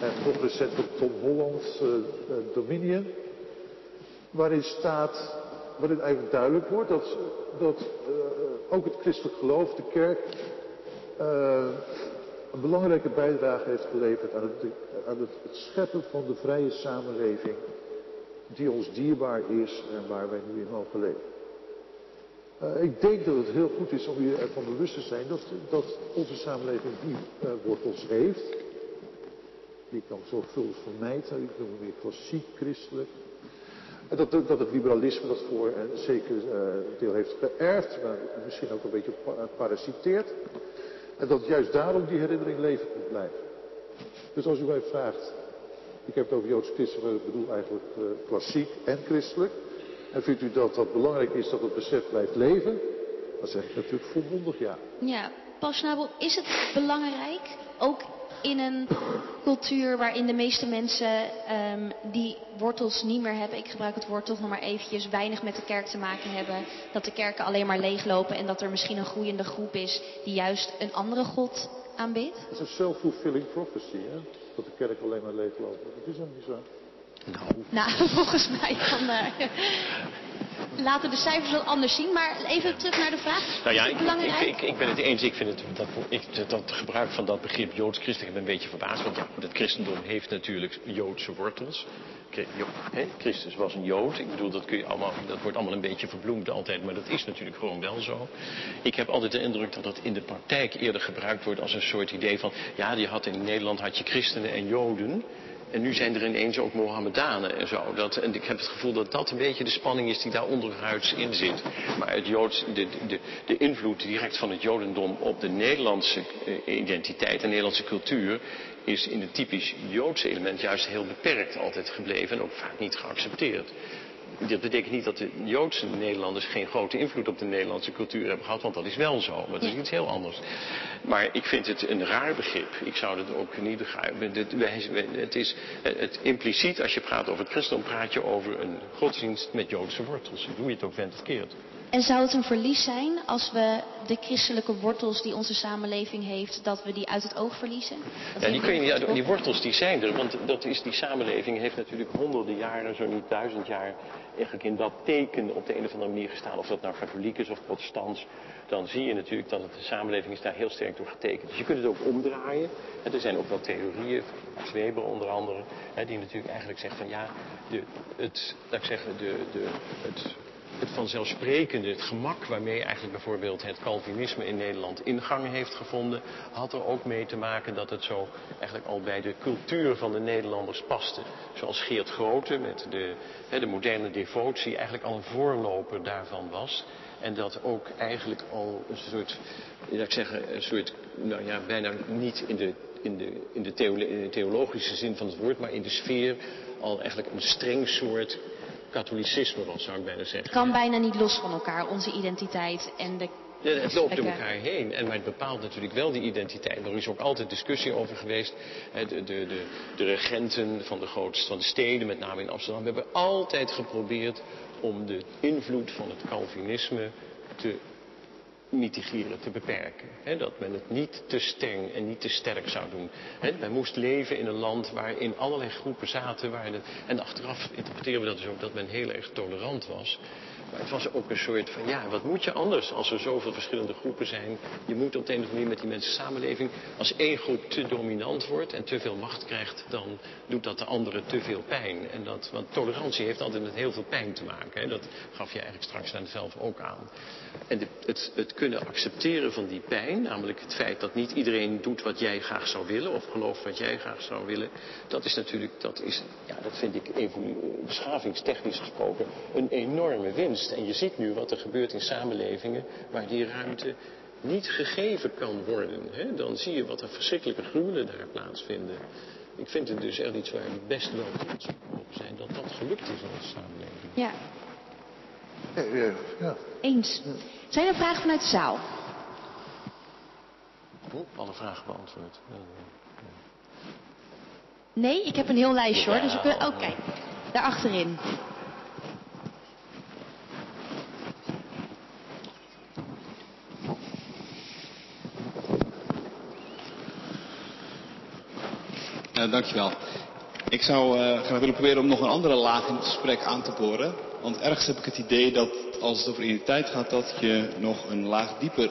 En nog recent van Tom Holland, Dominion. Waarin staat, waarin eigenlijk duidelijk wordt dat, dat ook het christelijk geloof, de kerk, een belangrijke bijdrage heeft geleverd aan, het, aan het, het, scheppen van de vrije samenleving die ons dierbaar is en waar wij nu in mogen leven. Uh, ik denk dat het heel goed is om je ervan bewust te zijn dat, dat onze samenleving die uh, wortels heeft. Die kan zorgvuldig vermijden, die noemen we weer klassiek christelijk. En dat, dat het liberalisme dat voor een zeker uh, deel heeft geërfd, maar misschien ook een beetje parasiteert. En dat juist daarom die herinnering levend moet blijven. Dus als u mij vraagt, ik heb het over Joods christelijk, maar ik bedoel eigenlijk klassiek en christelijk. En vindt u dat dat belangrijk is dat het besef blijft leven? Dan zeg ik natuurlijk volmondig ja. Ja, Paul Schnabel, is het belangrijk, ook in een cultuur waarin de meeste mensen um, die wortels niet meer hebben, ik gebruik het woord toch nog maar eventjes, weinig met de kerk te maken hebben, dat de kerken alleen maar leeglopen en dat er misschien een groeiende groep is die juist een andere God aanbidt? Het is een self-fulfilling prophecy, hè? dat de kerk alleen maar leegloopt. Dat is helemaal niet zo. Nou. Nou, volgens mij dan uh, laten de cijfers wel anders zien. Maar even terug naar de vraag. Nou ja, ik, ik, ik, ik, ben het eens. Ik vind het, dat, ik, dat gebruik van dat begrip joods-christelijk een beetje verbaasd. Want ja, het christendom heeft natuurlijk joodse wortels. Christus was een jood. Ik bedoel, dat, kun je allemaal, dat wordt allemaal een beetje verbloemd altijd. Maar dat is natuurlijk gewoon wel zo. Ik heb altijd de indruk dat dat in de praktijk eerder gebruikt wordt als een soort idee van... Ja, je had in Nederland had je christenen en joden. En nu zijn er ineens ook Mohammedanen en zo. Dat, en ik heb het gevoel dat dat een beetje de spanning is die daar onderhuids in zit. Maar het Joods, de, de, de invloed direct van het Jodendom op de Nederlandse identiteit en Nederlandse cultuur is in het typisch Joodse element juist heel beperkt altijd gebleven en ook vaak niet geaccepteerd. Dat betekent niet dat de Joodse Nederlanders geen grote invloed op de Nederlandse cultuur hebben gehad, want dat is wel zo. Maar dat is iets heel anders. Maar ik vind het een raar begrip. Ik zou het ook niet begrijpen. Het is het impliciet, als je praat over het christendom, praat je over een godsdienst met Joodse wortels. Hoe je het ook bent of keert. En zou het een verlies zijn als we de christelijke wortels die onze samenleving heeft, dat we die uit het oog verliezen? Dat ja, die, kun je niet uit, die wortels die zijn er, want dat is, die samenleving heeft natuurlijk honderden jaren, zo niet duizend jaar, eigenlijk in dat teken op de een of andere manier gestaan. Of dat nou katholiek is of protestants, dan zie je natuurlijk dat de samenleving is daar heel sterk door getekend. Dus je kunt het ook omdraaien. En er zijn ook wel theorieën, Max Weber onder andere, hè, die natuurlijk eigenlijk zegt van ja, de, het, laat ik zeggen, de, de, het het vanzelfsprekende, het gemak waarmee eigenlijk bijvoorbeeld het Calvinisme in Nederland ingang heeft gevonden, had er ook mee te maken dat het zo eigenlijk al bij de cultuur van de Nederlanders paste. Zoals Geert Grote met de, de moderne devotie eigenlijk al een voorloper daarvan was. En dat ook eigenlijk al een soort, laat ik zeggen, een soort, nou ja, bijna niet in de, in de, in de theologische zin van het woord, maar in de sfeer al eigenlijk een streng soort katholicisme was, zou ik bijna zeggen. Het kan bijna niet los van elkaar, onze identiteit en de ja, het loopt door elkaar heen. En maar het bepaalt natuurlijk wel die identiteit. Er is ook altijd discussie over geweest. De, de, de, de regenten van de grootste van de steden, met name in Amsterdam, hebben altijd geprobeerd om de invloed van het Calvinisme te mitigeren, te beperken. dat men het niet te streng en niet te sterk zou doen. Men moest leven in een land waarin allerlei groepen zaten. Waar de, en achteraf interpreteren we dat dus ook dat men heel erg tolerant was. Maar het was ook een soort van, ja, wat moet je anders als er zoveel verschillende groepen zijn? Je moet op de een of andere manier met die mensen samenleving. Als één groep te dominant wordt en te veel macht krijgt, dan doet dat de andere te veel pijn. En dat, want tolerantie heeft altijd met heel veel pijn te maken. Dat gaf je eigenlijk straks dan zelf ook aan. En het, het kunnen accepteren van die pijn, namelijk het feit dat niet iedereen doet wat jij graag zou willen of gelooft wat jij graag zou willen, dat is natuurlijk, dat is, ja, dat vind ik beschavingstechnisch gesproken een enorme winst. En je ziet nu wat er gebeurt in samenlevingen waar die ruimte niet gegeven kan worden. Hè? Dan zie je wat er verschrikkelijke gruwelen daar plaatsvinden. Ik vind het dus echt iets waar we best wel trots op zijn dat dat gelukt is in onze samenleving. Ja, Ja, eens. Zijn er vragen vanuit de zaal? Alle vragen beantwoord. Nee, ik heb een heel lijstje hoor. Dus we kunnen... Ja. Oh, kijk. Daar achterin. Ja, dankjewel. Ik zou eh, graag willen proberen om nog een andere laag in het gesprek aan te boren. Want ergens heb ik het idee dat als het over identiteit gaat, dat je nog een laag dieper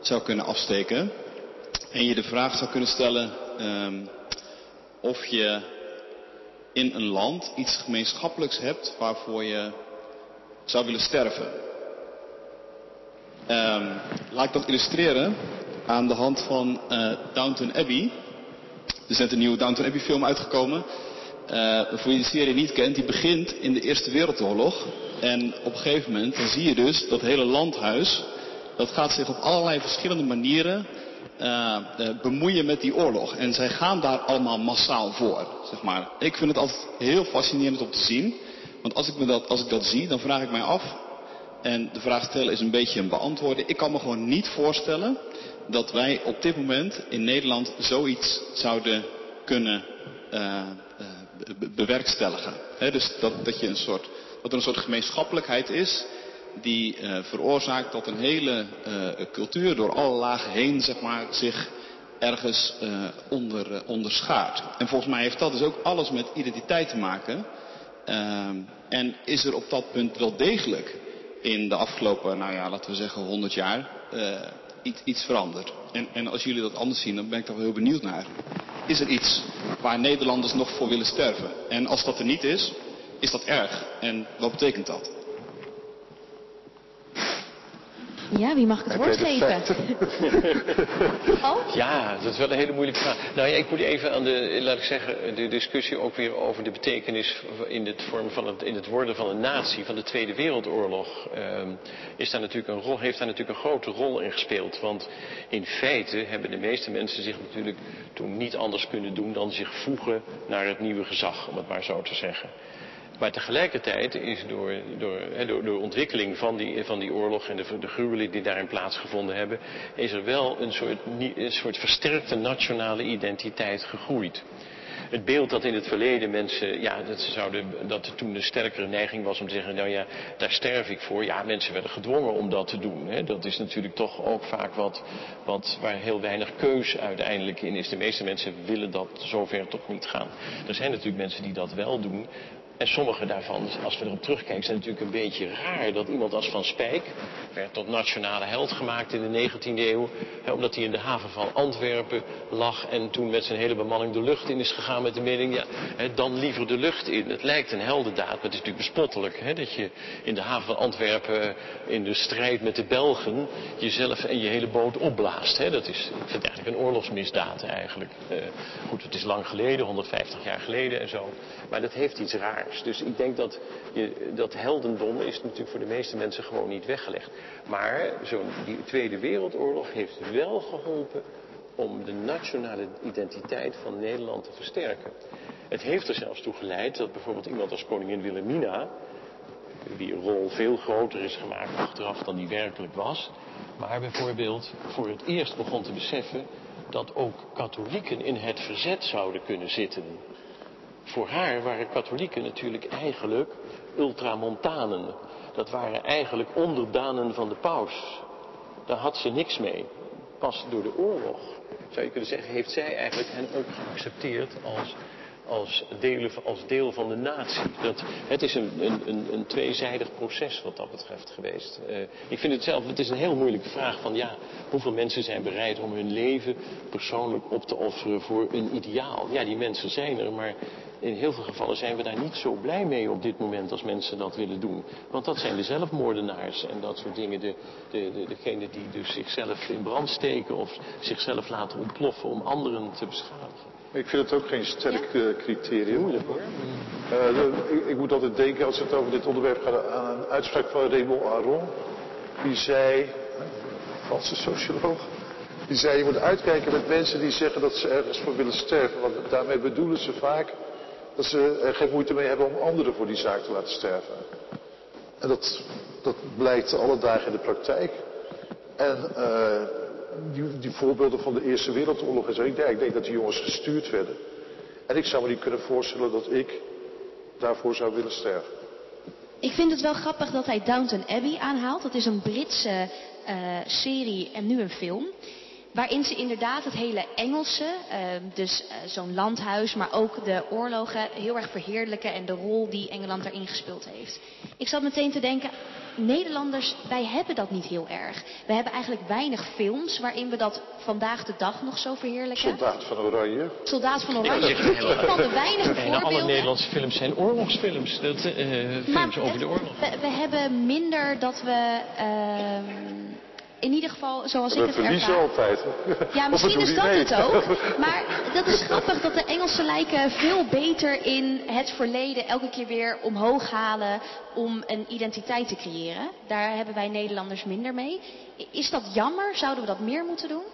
zou kunnen afsteken. En je de vraag zou kunnen stellen ehm, of je in een land iets gemeenschappelijks hebt waarvoor je zou willen sterven. Ehm, laat ik dat illustreren aan de hand van eh Downton Abbey. Er is net een nieuwe Downton Abbey film uitgekomen. Eh, voor wie de serie niet kent, die begint in de Eerste Wereldoorlog. En op een gegeven moment dan zie je dus dat hele landhuis, dat gaat zich op allerlei verschillende manieren eh, eh, bemoeien met die oorlog. En zij gaan daar allemaal massaal voor, zeg maar. Ik vind het altijd heel fascinerend om te zien. Want als ik, me dat, als ik dat zie, dan vraag ik mij af, en de vraag stellen is een beetje een beantwoorden. Ik kan me gewoon niet voorstellen dat wij op dit moment in Nederland zoiets zouden kunnen bewerkstelligen. Dus dat, dat, je een soort, dat er een soort gemeenschappelijkheid is die eh, veroorzaakt dat een hele eh, cultuur door alle lagen heen zeg maar, zich ergens eh, onder, onderschaart. En volgens mij heeft dat dus ook alles met identiteit te maken. En is er op dat punt wel degelijk in de afgelopen, nou ja, laten we zeggen 100 jaar, iets, iets veranderd. En, en als jullie dat anders zien, dan ben ik daar wel heel benieuwd naar. Is er iets waar Nederlanders nog voor willen sterven? En als dat er niet is, is dat erg? En wat betekent dat? Ja, wie mag ik het woord geven? Oh? Ja, dat is wel een hele moeilijke vraag. Nou ja, ik moet even aan de, laat ik zeggen, de discussie ook weer over de betekenis in het, vorm van het, in het worden van een natie van de Tweede Wereldoorlog. ehm, is daar natuurlijk een rol, heeft daar natuurlijk een grote rol in gespeeld. Want in feite hebben de meeste mensen zich natuurlijk toen niet anders kunnen doen dan zich voegen naar het nieuwe gezag, om het maar zo te zeggen. Maar tegelijkertijd is door, door, door, ontwikkeling van die, van die oorlog en de, gruwelen die daarin plaatsgevonden hebben, is er wel een soort, een soort versterkte nationale identiteit gegroeid. Het beeld dat in het verleden mensen, ja, dat, ze zouden, dat er toen een sterkere neiging was om te zeggen, nou ja, daar sterf ik voor. Ja, mensen werden gedwongen om dat te doen. Hè. Dat is natuurlijk toch ook vaak wat, wat, waar heel weinig keus uiteindelijk in is. De meeste mensen willen dat zover toch niet gaan. Er zijn natuurlijk mensen die dat wel doen. En sommige daarvan, als we erop terugkijken, zijn natuurlijk een beetje raar. Dat iemand als Van Spijk werd tot nationale held gemaakt in de 19e eeuw. Hè, omdat hij in de haven van Antwerpen lag en toen met zijn hele bemanning de lucht in is gegaan met de mening, ja, hè, dan liever de lucht in. Het lijkt een heldendaad, maar het is natuurlijk bespottelijk. Hè, dat je in de haven van Antwerpen in de strijd met de Belgen jezelf en je hele boot opblaast. Hè. Dat is, het eigenlijk een oorlogsmisdaad eigenlijk. Eh, goed, het is lang geleden, 150 jaar geleden en zo. Maar dat heeft iets raars. Dus ik denk dat je, dat heldendom is natuurlijk voor de meeste mensen gewoon niet weggelegd. Maar zo'n die Tweede Wereldoorlog heeft wel geholpen om de nationale identiteit van Nederland te versterken. Het heeft er zelfs toe geleid dat bijvoorbeeld iemand als koningin Wilhelmina, wie rol veel groter is gemaakt achteraf dan die werkelijk was, maar bijvoorbeeld voor het eerst begon te beseffen dat ook katholieken in het verzet zouden kunnen zitten. Voor haar waren katholieken natuurlijk eigenlijk ultramontanen. Dat waren eigenlijk onderdanen van de paus. Daar had ze niks mee. Pas door de oorlog, zou je kunnen zeggen, heeft zij eigenlijk hen ook geaccepteerd als als, deel van de natie. Dat, het is een, een, een, tweezijdig proces wat dat betreft geweest. Uh, ik vind het zelf, het is een heel moeilijke vraag van ja, hoeveel mensen zijn bereid om hun leven persoonlijk op te offeren voor een ideaal. Ja, die mensen zijn er, maar in heel veel gevallen zijn we daar niet zo blij mee op dit moment als mensen dat willen doen. Want dat zijn de zelfmoordenaars en dat soort dingen. De, de, de, die dus zichzelf in brand steken of zichzelf laten ontploffen om anderen te beschadigen. Ik vind het ook geen sterk ja. Eh, criterium. Moeilijk hoor. Uh, ik, ik, moet altijd denken als het over dit onderwerp gaat aan een uitspraak van Raymond Aron. Die zei, Franse socioloog, die zei je moet uitkijken met mensen die zeggen dat ze ergens voor willen sterven. Want daarmee bedoelen ze vaak dat ze er geen moeite mee hebben om anderen voor die zaak te laten sterven. En dat, dat blijkt alle dagen in de praktijk. En uh, die, voorbeelden van de Eerste Wereldoorlog en zo. Ik denk, dat die jongens gestuurd werden. En ik zou me niet kunnen voorstellen dat ik daarvoor zou willen sterven. Ik vind het wel grappig dat hij Downton Abbey aanhaalt. Dat is een Britse uh, serie en nu een film. Waarin ze inderdaad het hele Engelse, ehm, dus eh, zo'n landhuis, maar ook de oorlogen heel erg verheerlijken en de rol die Engeland daarin gespeeld heeft. Ik zat meteen te denken, Nederlanders, wij hebben dat niet heel erg. We hebben eigenlijk weinig films waarin we dat vandaag de dag nog zo verheerlijken. Soldaat van Oranje. Soldaat van Oranje. Ik van de weinige voorbeelden. alle Nederlandse films zijn oorlogsfilms. Dat, uh, films over de oorlog. We, we, hebben minder dat we... Uh, in ieder geval zoals ik het ervaar. altijd. Ja, misschien is dat het ook. Maar dat is grappig dat de Engelsen lijken veel beter in het verleden elke keer weer omhoog halen om een identiteit te creëren. Daar hebben wij Nederlanders minder mee. Is dat jammer? Zouden we dat meer moeten doen?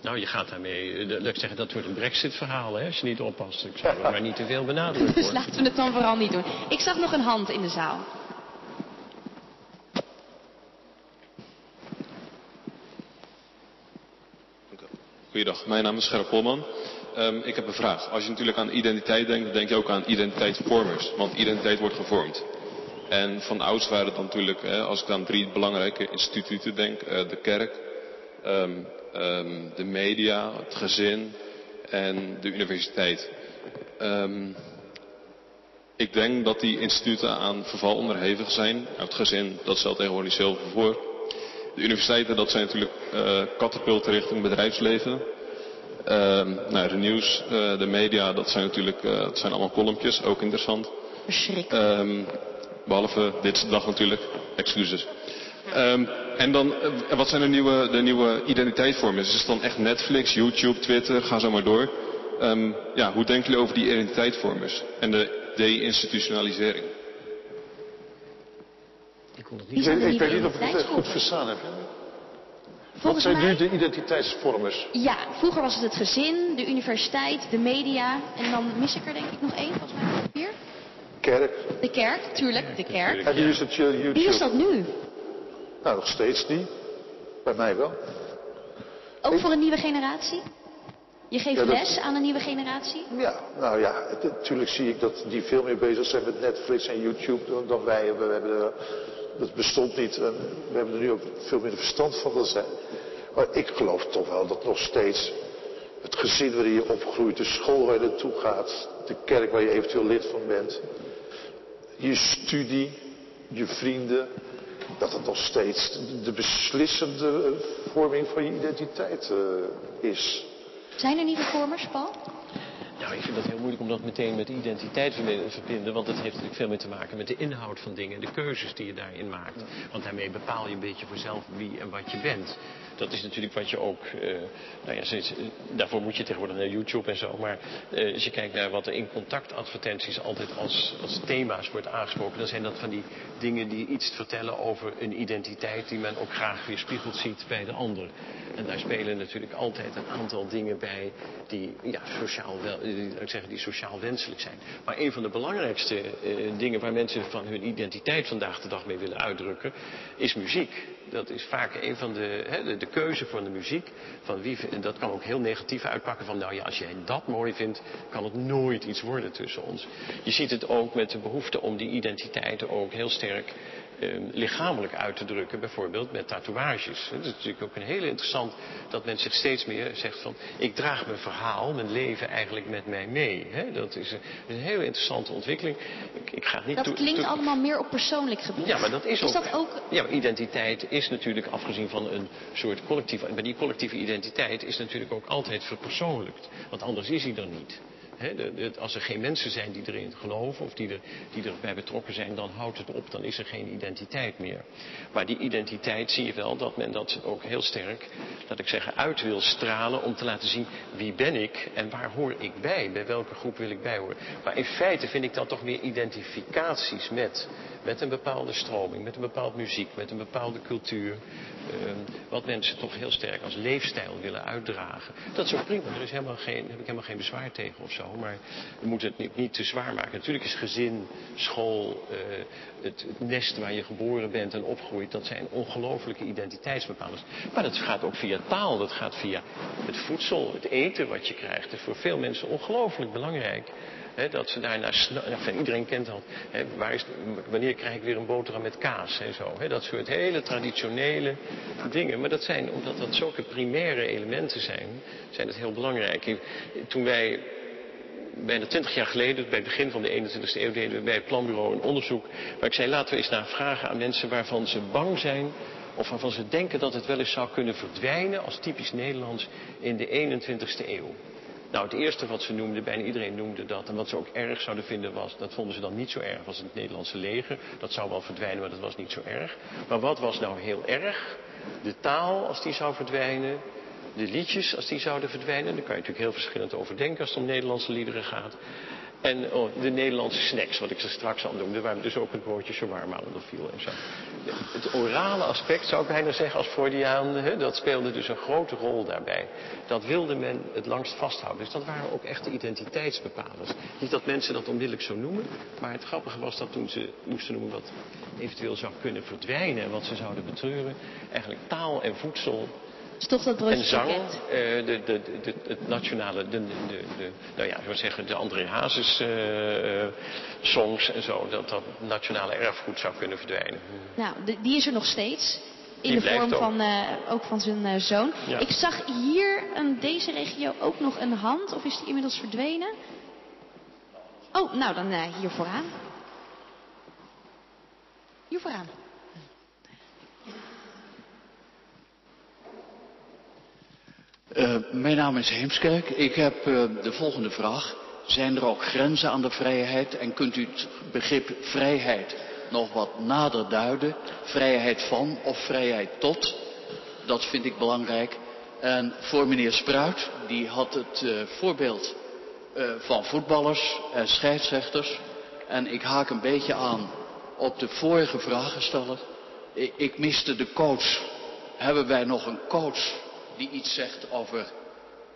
Nou, je gaat daarmee, eh, laat ik zeggen, dat wordt een brexit-verhaal, hè, als je niet oppast. Ik zou er maar niet te veel benadrukken. Dus laten we het dan vooral niet doen. Ik zag nog een hand in de zaal. Goeiedag, mijn naam is Gerrit Polman. Um, ik heb een vraag. Als je natuurlijk aan identiteit denkt, dan denk je ook aan identiteitsvormers. Want identiteit wordt gevormd. En van ouds waren het natuurlijk, hè, als ik aan drie belangrijke instituten denk, uh, de kerk, um, um, de media, het gezin en de universiteit. ik denk dat die instituten aan verval onderhevig zijn. Het gezin, dat stelt tegenwoordig niet zoveel voor. De universiteiten, dat zijn natuurlijk uh, katapulten richting bedrijfsleven. Uh, nou, de nieuws, uh, de media, dat zijn natuurlijk uh, dat zijn allemaal kolompjes, ook interessant. Verschrikkelijk. Um, behalve dit dag natuurlijk, excuses. Um, en dan, wat zijn de nieuwe, de nieuwe identiteitsvormen? Is het dan echt Netflix, YouTube, Twitter, ga zo maar door. Um, ja, hoe denken jullie over die identiteitsvormers en de deinstitutionalisering? Ik kon het niet. Ik, ik weet niet of ik het goed verstaan heb. Volgens Wat zijn nu de identiteitsvormers? Ja, vroeger was het het gezin, de universiteit, de media. En dan mis ik er denk ik nog één, volgens mij hier. Kerk. De kerk, tuurlijk, de kerk. En wie is het YouTube? Wie is dat nu? Nou, nog steeds niet. Bij mij wel. Ook voor een nieuwe generatie? Je geeft les aan een nieuwe generatie? Ja, nou ja, natuurlijk zie ik dat die veel meer bezig zijn met Netflix en YouTube dan wij. We hebben dat bestond niet. En we hebben er nu ook veel minder verstand van dan zij. Maar ik geloof toch wel dat nog steeds het gezin waarin je opgroeit, de school waar je naartoe gaat, de kerk waar je eventueel lid van bent, je studie, je vrienden, dat het nog steeds de beslissende vorming van je identiteit uh, is. Zijn er nieuwe vormers, Paul? Nou, ik vind dat heel moeilijk om dat meteen met identiteit te verbinden. Want het heeft natuurlijk veel meer te maken met de inhoud van dingen. En de keuzes die je daarin maakt. Want daarmee bepaal je een beetje voor zelf wie en wat je bent. Dat is natuurlijk wat je ook... Uh, nou ja, eh, daarvoor moet je tegenwoordig naar YouTube en zo. Maar uh, als je kijkt naar wat er in contactadvertenties altijd als, als thema's wordt aangesproken. Dan zijn dat van die dingen die iets vertellen over een identiteit die men ook graag weer spiegeld ziet bij de ander. En daar spelen natuurlijk altijd een aantal dingen bij die, ja, sociaal, wel, ik die sociaal wenselijk zijn. Maar een van de belangrijkste dingen waar mensen van hun identiteit vandaag de dag mee willen uitdrukken, is muziek. Dat is vaak een van de, hè, de, keuze voor de muziek. Van wie, en dat kan ook heel negatief uitpakken van, nou ja, als jij dat mooi vindt, kan het nooit iets worden tussen ons. Je ziet het ook met de behoefte om die identiteiten ook heel sterk lichamelijk uit te drukken, bijvoorbeeld met tatoeages. Het is natuurlijk ook een hele interessant dat men zich steeds meer zegt van ik draag mijn verhaal, mijn leven eigenlijk met mij mee. Dat is een, een hele interessante ontwikkeling. Ik, ik ga niet dat klinkt allemaal meer op persoonlijk gebied. Ja, maar dat is, is ook, dat ook. Ja, maar identiteit is natuurlijk afgezien van een soort collectieve. Maar die collectieve identiteit is natuurlijk ook altijd verpersoonlijkt. Want anders is hij er niet als er geen mensen zijn die erin geloven of die, er, die erbij betrokken zijn, dan houdt het op, dan is er geen identiteit meer. Maar die identiteit zie je wel dat men dat ook heel sterk, laat ik zeggen, uit wil stralen om te laten zien wie ben ik en waar hoor ik bij, bij welke groep wil ik bij horen. Maar in feite vind ik dat toch meer identificaties met, met een bepaalde stroming, met een bepaalde muziek, met een bepaalde cultuur. Ehm, wat mensen toch heel sterk als leefstijl willen uitdragen. Dat is ook prima, daar is helemaal geen, heb ik helemaal geen bezwaar tegen of zo. Maar we moeten het niet, niet te zwaar maken. Natuurlijk is gezin, school, uh, het, het, nest waar je geboren bent en opgroeit, dat zijn ongelofelijke identiteitsbepalers. Maar dat gaat ook via taal, dat gaat via het voedsel, het eten wat je krijgt. Dat is voor veel mensen ongelooflijk belangrijk dat ze daarnaar nou, iedereen kent dat. waar is, wanneer krijg ik weer een boterham met kaas en zo. dat soort hele traditionele dingen. Maar dat zijn, omdat dat zulke primaire elementen zijn, zijn het heel belangrijk. Toen wij bijna twintig jaar geleden, bij het begin van de 21e eeuw, deden we bij het planbureau een onderzoek. Waar ik zei, laten we eens naar vragen aan mensen waarvan ze bang zijn of waarvan ze denken dat het wel eens zou kunnen verdwijnen als typisch Nederlands in de 21ste eeuw. Nou, het eerste wat ze noemden, bijna iedereen noemde dat. En wat ze ook erg zouden vinden was, dat vonden ze dan niet zo erg, was het Nederlandse leger. Dat zou wel verdwijnen, maar dat was niet zo erg. Maar wat was nou heel erg? De taal, als die zou verdwijnen. De liedjes, als die zouden verdwijnen. Daar kan je natuurlijk heel verschillend over denken als het om Nederlandse liederen gaat. En oh, de Nederlandse snacks, wat ik ze straks al noemde, waar dus ook het woordje shawarma onder viel en zo. Het orale aspect, zou ik bijna zeggen, als Freudiaan, hè, dat speelde dus een grote rol daarbij. Dat wilde men het langst vasthouden. Dus dat waren ook echte identiteitsbepalers. Niet dat mensen dat onmiddellijk zo noemen, maar het grappige was dat toen ze moesten noemen wat eventueel zou kunnen verdwijnen en wat ze zouden betreuren, eigenlijk taal en voedsel is toch dat En zang, uh, de, de, de, het nationale, de, de, de, nou ja, ik zou zeggen, de André Hazes uh, songs en zo, dat dat nationale erfgoed zou kunnen verdwijnen. Nou, die is er nog steeds. In de vorm van, uh, ook van zijn zoon. Ja. Ik zag hier in deze regio ook nog een hand, of is die inmiddels verdwenen? Oh, nou dan hier vooraan. Hier vooraan. Uh, mijn naam is Heemskerk. Ik heb uh, de volgende vraag. Zijn er ook grenzen aan de vrijheid en kunt u het begrip vrijheid nog wat nader duiden? Vrijheid van of vrijheid tot? Dat vind ik belangrijk. En voor meneer Spruit, die had het uh, voorbeeld van voetballers en scheidsrechters. En ik haak een beetje aan op de vorige vragensteller. Ik, ik miste de coach. Hebben wij nog een coach die iets zegt over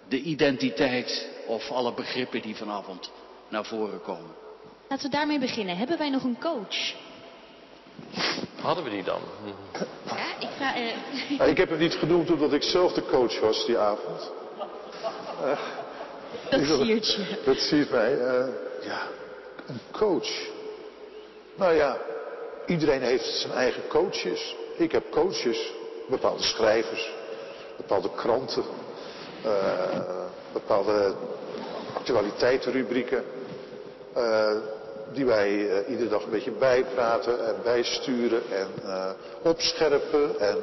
de identiteit of alle begrippen die vanavond naar voren komen. Laten we daarmee beginnen. Hebben wij nog een coach? Hadden we die dan? Ja, ik vraag... Uh... ik heb hem niet genoemd omdat ik zelf de coach was die avond. Uh, dat siert je. Dat siert mij. Uh, ja, een coach. Nou ja, iedereen heeft zijn eigen coaches. Ik heb coaches, bepaalde schrijvers, bepaalde kranten, uh, bepaalde actualiteitenrubrieken, uh, die wij uh, iedere dag een beetje bijpraten en bijsturen en opscherpen en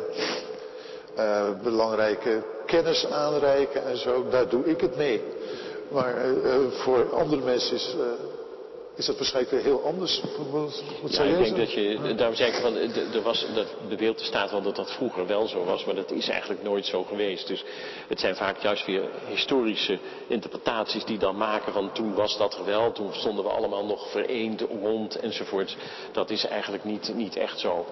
belangrijke kennis aanreiken en zo. Daar doe ik het mee. Maar voor andere mensen is is dat waarschijnlijk weer heel anders. Wat ja, ik denk dat je, daarom zei ik van, er was, dat de beeld staat wel dat dat vroeger wel zo was, maar dat is eigenlijk nooit zo geweest. Dus het zijn vaak juist weer historische interpretaties die dan maken van toen was dat er wel, toen stonden we allemaal nog vereend rond enzovoort. Dat is eigenlijk niet, niet echt zo.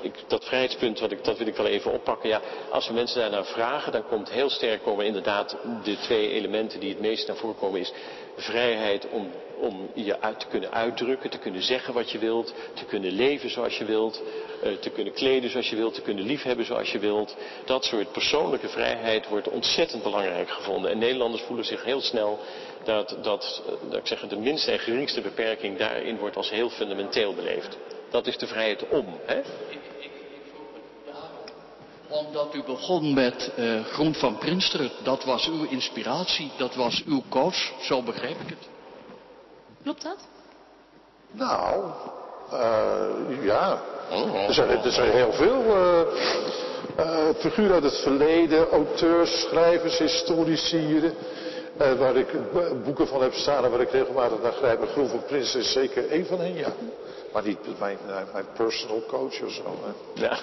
Ik, dat vrijheidspunt, wat ik, dat wil ik wel even oppakken. Ja, als we mensen daarnaar vragen, dan komt heel sterk komen inderdaad de twee elementen die het meest naar voren komen is vrijheid om, om je uit te kunnen uitdrukken, te kunnen zeggen wat je wilt, te kunnen leven zoals je wilt, uh, te kunnen kleden zoals je wilt, te kunnen liefhebben zoals je wilt. Dat soort persoonlijke vrijheid wordt ontzettend belangrijk gevonden. En Nederlanders voelen zich heel snel dat, dat, dat ik zeg, de minste en geringste beperking daarin wordt als heel fundamenteel beleefd. Dat is de vrijheid om. Hè? Omdat u begon met uh, Groen van Prinsteren. Dat was uw inspiratie, dat was uw coach, zo begreep ik het. Klopt dat? Nou, uh, ja. Er, zijn, er zijn heel veel uh, figuren uit het verleden, auteurs, schrijvers, historici. waar ik boeken van heb staan en waar ik regelmatig naar grijp. Groen van Prinsen is zeker één van hen, ja. Maar niet mijn, mijn personal coach of zo. Hè. Ja.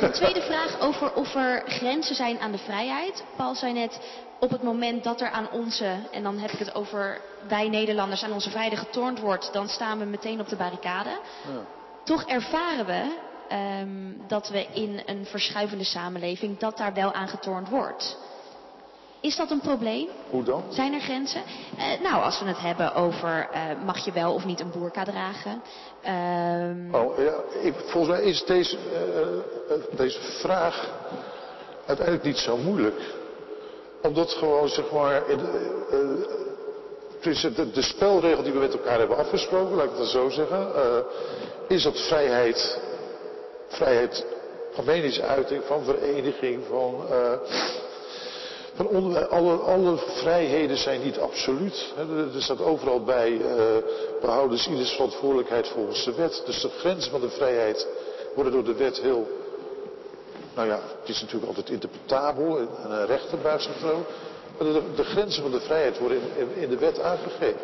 De tweede vraag over of er grenzen zijn aan de vrijheid. Paul zei net, op het moment dat er aan onze, en dan heb ik het over wij Nederlanders, aan onze vrijheid getornd wordt, dan staan we meteen op de barricade. Ja. Toch ervaren we um, dat we in een verschuivende samenleving, dat daar wel aan getornd wordt. Is dat een probleem? Hoe dan? Zijn er grenzen? Uh, nou, als we het hebben over uh, mag je wel of niet een boerka dragen. Um... Oh, ja, ik, volgens mij is deze, uh, deze vraag uiteindelijk niet zo moeilijk. Omdat gewoon, zeg maar, de, de, spelregel die we met elkaar hebben afgesproken, laat ik het zo zeggen, is dat vrijheid, vrijheid van meningsuiting, van vereniging, van van alle, vrijheden zijn niet absoluut. Er staat overal bij, uh, we houden dus ieders verantwoordelijkheid volgens de wet. Dus de grenzen van de vrijheid worden door de wet heel, nou ja, het is natuurlijk altijd interpretabel en een rechter Maar de, grenzen van de vrijheid worden in, in de wet aangegeven.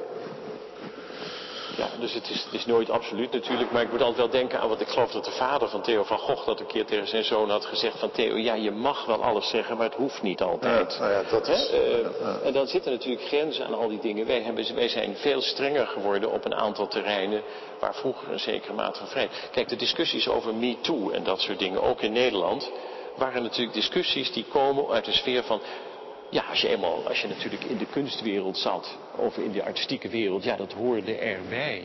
Ja, dus het is, het is, nooit absoluut natuurlijk, maar ik moet altijd wel denken aan wat ik geloof dat de vader van Theo van Gogh dat een keer tegen zijn zoon had gezegd van Theo, ja je mag wel alles zeggen, maar het hoeft niet altijd. Ja, nou ja, dat is, uh, En dan zitten natuurlijk grenzen aan al die dingen. Wij, hebben, wij zijn veel strenger geworden op een aantal terreinen waar vroeger een zekere mate van vrijheid. Kijk, de discussies over MeToo en dat soort dingen, ook in Nederland, waren natuurlijk discussies die komen uit de sfeer van ja, als je eenmaal, als je natuurlijk in de kunstwereld zat, of in de artistieke wereld, ja, dat hoorde erbij.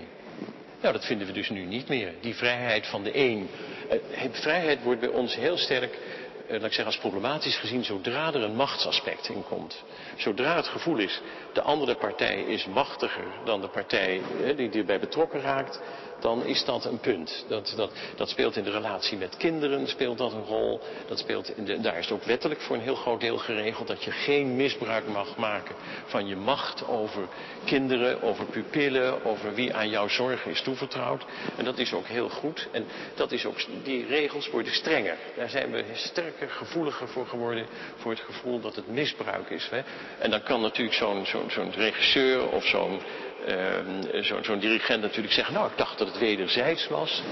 Nou, dat vinden we dus nu niet meer. Die vrijheid van de een. Eh, vrijheid wordt bij ons heel sterk, eh, laat ik zeggen, als problematisch gezien, zodra er een machtsaspect in komt. Zodra het gevoel is, de andere partij is machtiger dan de partij eh, die erbij betrokken raakt, dan is dat een punt. Dat, dat, dat speelt in de relatie met kinderen, speelt dat een rol. Dat speelt in de, daar is het ook wettelijk voor een heel groot deel geregeld dat je geen misbruik mag maken van je macht over kinderen, over pupillen, over wie aan jouw zorgen is toevertrouwd. En dat is ook heel goed. En dat is ook, die regels worden strenger. Daar zijn we sterker, gevoeliger voor geworden, voor het gevoel dat het misbruik is. Hè? En dan kan natuurlijk zo'n regisseur of zo'n uh, zo'n dirigent natuurlijk zeggen, nou ik dacht dat het wederzijds was.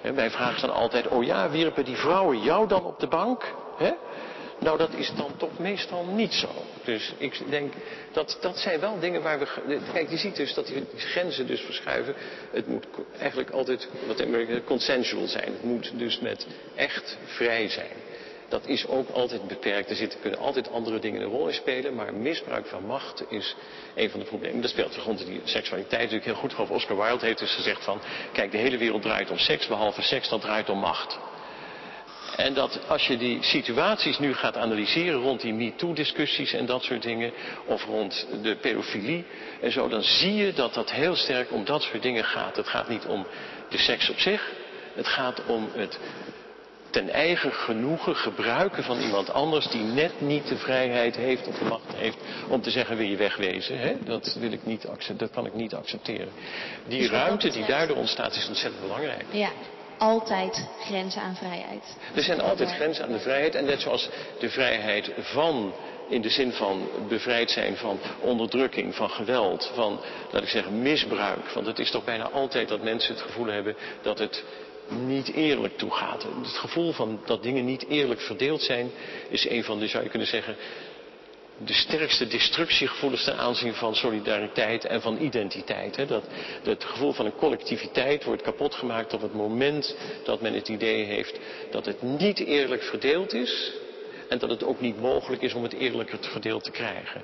He, wij vragen dan altijd, oh ja, wierpen die vrouwen jou dan op de bank? Nou, dat is dan toch meestal niet zo. Dus ik denk, dat, dat zijn wel dingen waar we... Kijk, je ziet dus dat die grenzen dus verschuiven. Het moet eigenlijk altijd, wat consensual zijn. Het moet dus met echt vrij zijn dat is ook altijd beperkt. Er zitten, kunnen altijd andere dingen een rol in spelen, maar misbruik van macht is een van de problemen. Dat speelt rond die seksualiteit natuurlijk heel goed. Geloof Oscar Wilde heeft dus gezegd van, kijk, de hele wereld draait om seks, behalve seks, dat draait om macht. En dat als je die situaties nu gaat analyseren rond die MeToo-discussies en dat soort dingen, of rond de pedofilie en zo, dan zie je dat dat heel sterk om dat soort dingen gaat. Het gaat niet om de seks op zich, het gaat om het ten eigen genoegen gebruiken van iemand anders die net niet de vrijheid heeft of de macht heeft om te zeggen wil je wegwezen. Hè? Dat, wil ik niet, dat kan ik niet accepteren. Die dus ruimte die daardoor ontstaat is ontzettend belangrijk. Ja, altijd grenzen aan vrijheid. Er zijn altijd grenzen aan de vrijheid en net zoals de vrijheid van in de zin van bevrijd zijn van onderdrukking, van geweld, van, laat ik zeggen, misbruik. Want het is toch bijna altijd dat mensen het gevoel hebben dat het niet eerlijk toegaat. Het gevoel van dat dingen niet eerlijk verdeeld zijn is een van de, zou je kunnen zeggen, de sterkste destructiegevoelens ten aanzien van solidariteit en van identiteit. Hè? Dat, het gevoel van een collectiviteit wordt kapot gemaakt op het moment dat men het idee heeft dat het niet eerlijk verdeeld is en dat het ook niet mogelijk is om het eerlijker verdeeld te krijgen.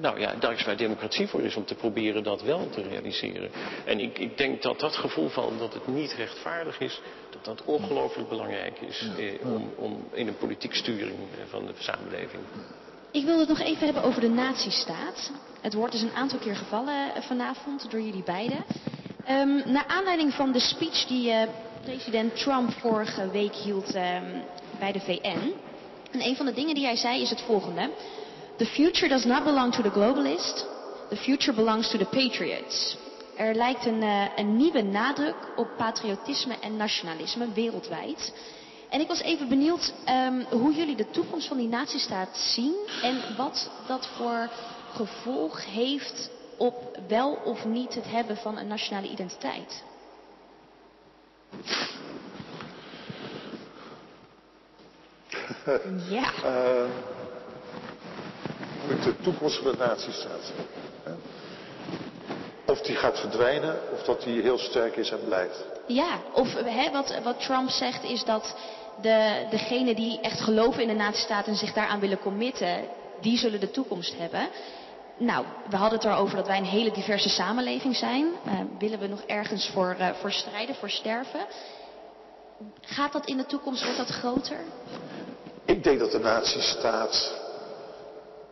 Nou ja, daar is waar democratie voor is om te proberen dat wel te realiseren. En ik, ik denk dat dat gevoel van dat het niet rechtvaardig is, dat dat ongelooflijk belangrijk is eh, om, om, in een politiek sturing eh, van de samenleving. Ik wil het nog even hebben over de nazistaat. Het wordt dus een aantal keer gevallen eh, vanavond door jullie beiden. Ehm, naar aanleiding van de speech die uh, president Trump vorige week hield um, bij de VN. En een van de dingen die hij zei is het volgende. The future does not belong to the globalist. The future belongs to the patriots. Er lijkt een, uh, een nieuwe nadruk op patriotisme en nationalisme wereldwijd. En ik was even benieuwd um, hoe jullie de toekomst van die nazistaat zien en wat dat voor gevolg heeft op wel of niet het hebben van een nationale identiteit. ja. Uh, de toekomst van de nazistaat. Of die gaat verdwijnen, of dat die heel sterk is en blijft. Ja, of hè, wat, wat Trump zegt is dat de, degenen die echt geloven in de nazistaat en zich daaraan willen committen, die zullen de toekomst hebben. Nou, we hadden het erover dat wij een hele diverse samenleving zijn. Uh, willen we nog ergens voor, uh, voor strijden, voor sterven? Gaat dat in de toekomst, wordt dat groter? Ik denk dat de nazistaat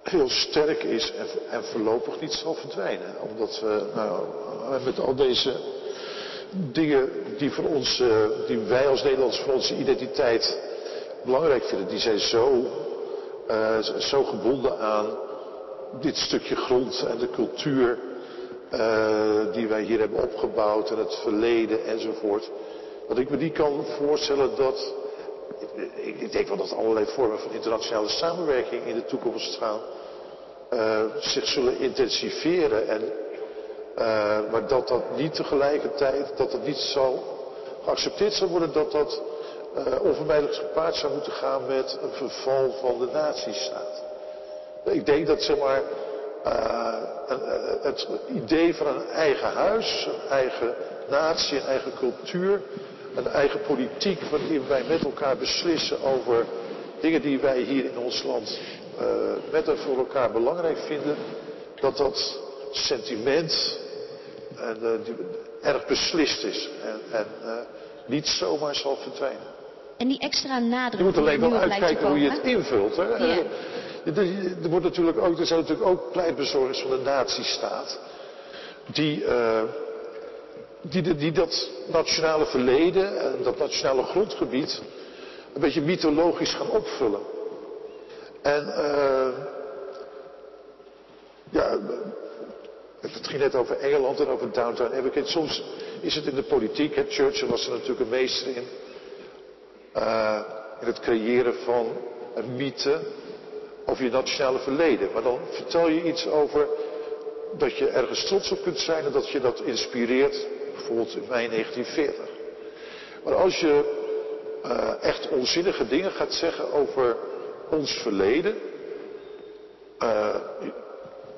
heel sterk is en, en voorlopig niet zal verdwijnen. Omdat we nou, met al deze dingen die, voor ons, uh, die wij als Nederlanders voor onze identiteit belangrijk vinden, die zijn zo, uh, zo gebonden aan dit stukje grond en de cultuur die wij hier hebben opgebouwd en het verleden enzovoort. Dat ik me niet kan voorstellen dat, ik denk wel dat allerlei vormen van internationale samenwerking in de toekomst gaan uh, zich zullen intensiveren. En, uh, maar dat dat niet tegelijkertijd, dat dat niet zo geaccepteerd zou worden dat dat uh, onvermijdelijk gepaard zou moeten gaan met een verval van de natiestaat. Ik denk dat zeg maar, het idee van een eigen huis, een eigen natie, een eigen cultuur, een eigen politiek waarin wij met elkaar beslissen over dingen die wij hier in ons land uh, met en voor elkaar belangrijk vinden, dat dat sentiment en, uh, die, erg beslist is en, en uh, niet zomaar zal verdwijnen. En die extra nadruk. Je moet alleen wel uitkijken hoe je het invult. Hè? Ja. Er, wordt natuurlijk ook, er zijn natuurlijk ook pleitbezorgers van de nazistaat. Die, die, die dat nationale verleden en dat nationale grondgebied een beetje mythologisch gaan opvullen. En uh, ja, het ging net over Engeland en over Downtown Abbey. Soms is het in de politiek, hè, Churchill was er natuurlijk een meester in, uh, in het creëren van een mythe over je nationale verleden. Maar dan vertel je iets over dat je ergens trots op kunt zijn en dat je dat inspireert, bijvoorbeeld in mei 1940. Maar als je uh, echt onzinnige dingen gaat zeggen over ons verleden, uh,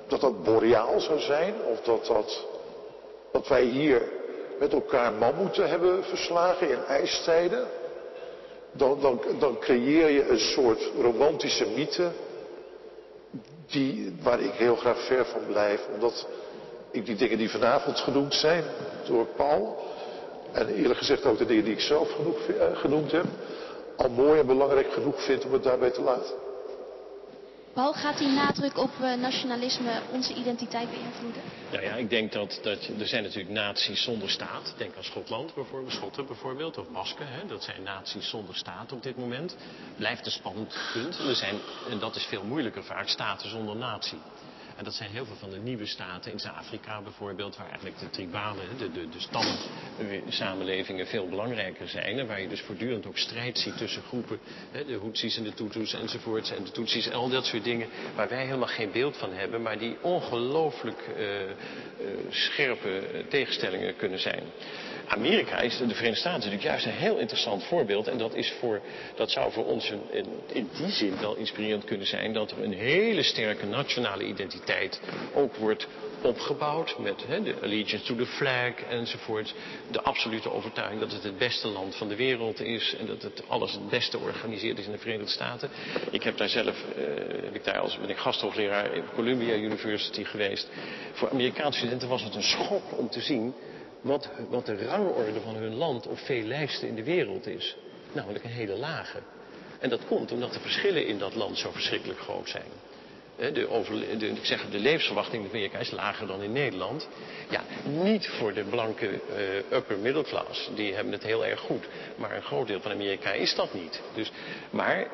dat dat boreaal zou zijn, of dat, dat, dat wij hier met elkaar mammoeten hebben verslagen in ijstijden, dan, dan, dan creëer je een soort romantische mythe, die, waar ik heel graag ver van blijf, omdat ik die dingen die vanavond genoemd zijn door Paul, en eerlijk gezegd ook de dingen die ik zelf genoeg, genoemd heb, al mooi en belangrijk genoeg vind om het daarbij te laten. Paul, gaat die nadruk op uh, nationalisme onze identiteit beïnvloeden? Nou ja, ik denk dat, dat er zijn natuurlijk naties zonder staat. Denk aan Schotland bijvoorbeeld, Schotten bijvoorbeeld, of Basken. Hè? Dat zijn naties zonder staat op dit moment. Blijft een spannend punt. Er zijn, en dat is veel moeilijker vaak, staten zonder natie. En dat zijn heel veel van de nieuwe staten in Zuid-Afrika bijvoorbeeld, waar eigenlijk de tribale, de, de, de stamsamenlevingen veel belangrijker zijn. En waar je dus voortdurend ook strijd ziet tussen groepen, hè, de Hutsis en de Tutus enzovoorts, en de Tutsis en al dat soort dingen, waar wij helemaal geen beeld van hebben, maar die ongelooflijk uh, uh, scherpe tegenstellingen kunnen zijn. Amerika is, de Verenigde Staten, natuurlijk juist een heel interessant voorbeeld. En dat, is voor, dat zou voor ons een, in, die zin wel inspirerend kunnen zijn. Dat er een hele sterke nationale identiteit ook wordt opgebouwd. Met de allegiance to the flag enzovoort. De absolute overtuiging dat het het beste land van de wereld is. En dat het alles het beste georganiseerd is in de Verenigde Staten. Ik heb daar zelf, uh, heb daar als ben ik gasthoogleraar in Columbia University geweest. Voor Amerikaanse studenten was het een schok om te zien wat, wat de rangorde van hun land op veel lijsten in de wereld is. Namelijk een hele lage. En dat komt omdat de verschillen in dat land zo verschrikkelijk groot zijn. de, de, ik zeg, de levensverwachting in Amerika is lager dan in Nederland. Ja, niet voor de blanke uh, upper middle class. Die hebben het heel erg goed. Maar een groot deel van Amerika is dat niet. Dus, maar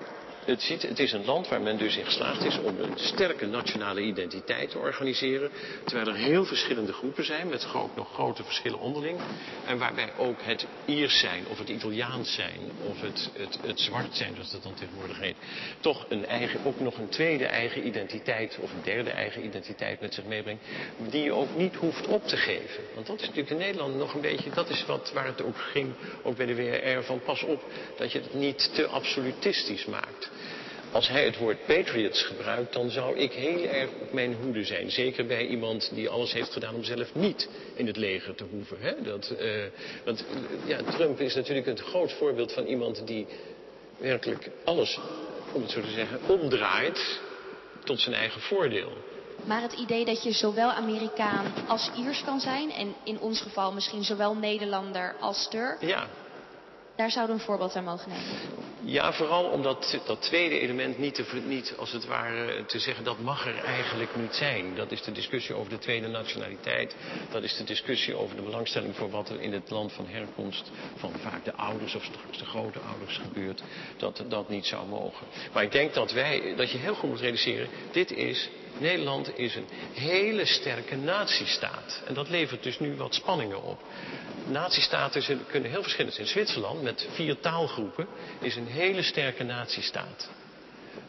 het, ziet, het, is een land waar men dus in geslaagd is om een sterke nationale identiteit te organiseren. Terwijl er heel verschillende groepen zijn, met groot, nog grote verschillen onderling. En waarbij ook het Iers zijn, of het Italiaans zijn, of het, het, het zwart zijn, zoals dat dan tegenwoordig heet. Toch een eigen, ook nog een tweede eigen identiteit, of een derde eigen identiteit met zich meebrengt. Die je ook niet hoeft op te geven. Want dat is natuurlijk in Nederland nog een beetje, dat is wat, waar het ook ging, ook bij de WR, van pas op dat je het niet te absolutistisch maakt. Als hij het woord patriots gebruikt, dan zou ik heel erg op mijn hoede zijn. Zeker bij iemand die alles heeft gedaan om zelf niet in het leger te hoeven. Hè? Dat, uh, want ja, Trump is natuurlijk een groot voorbeeld van iemand die werkelijk alles, om het zo te zeggen, omdraait tot zijn eigen voordeel. Maar het idee dat je zowel Amerikaan als Iers kan zijn, en in ons geval misschien zowel Nederlander als Turk. Ja, daar zouden we een voorbeeld aan mogen nemen. Ja, vooral omdat dat tweede element niet, te, niet als het ware te zeggen dat mag er eigenlijk niet zijn. Dat is de discussie over de tweede nationaliteit. Dat is de discussie over de belangstelling voor wat er in het land van herkomst van vaak de ouders of straks de grote ouders gebeurt. Dat dat niet zou mogen. Maar ik denk dat wij, dat je heel goed moet realiseren, dit is Nederland is een hele sterke natiestaat. En dat levert dus nu wat spanningen op. Natiestaten kunnen heel verschillend zijn. Zwitserland met vier taalgroepen is een hele sterke natiestaat.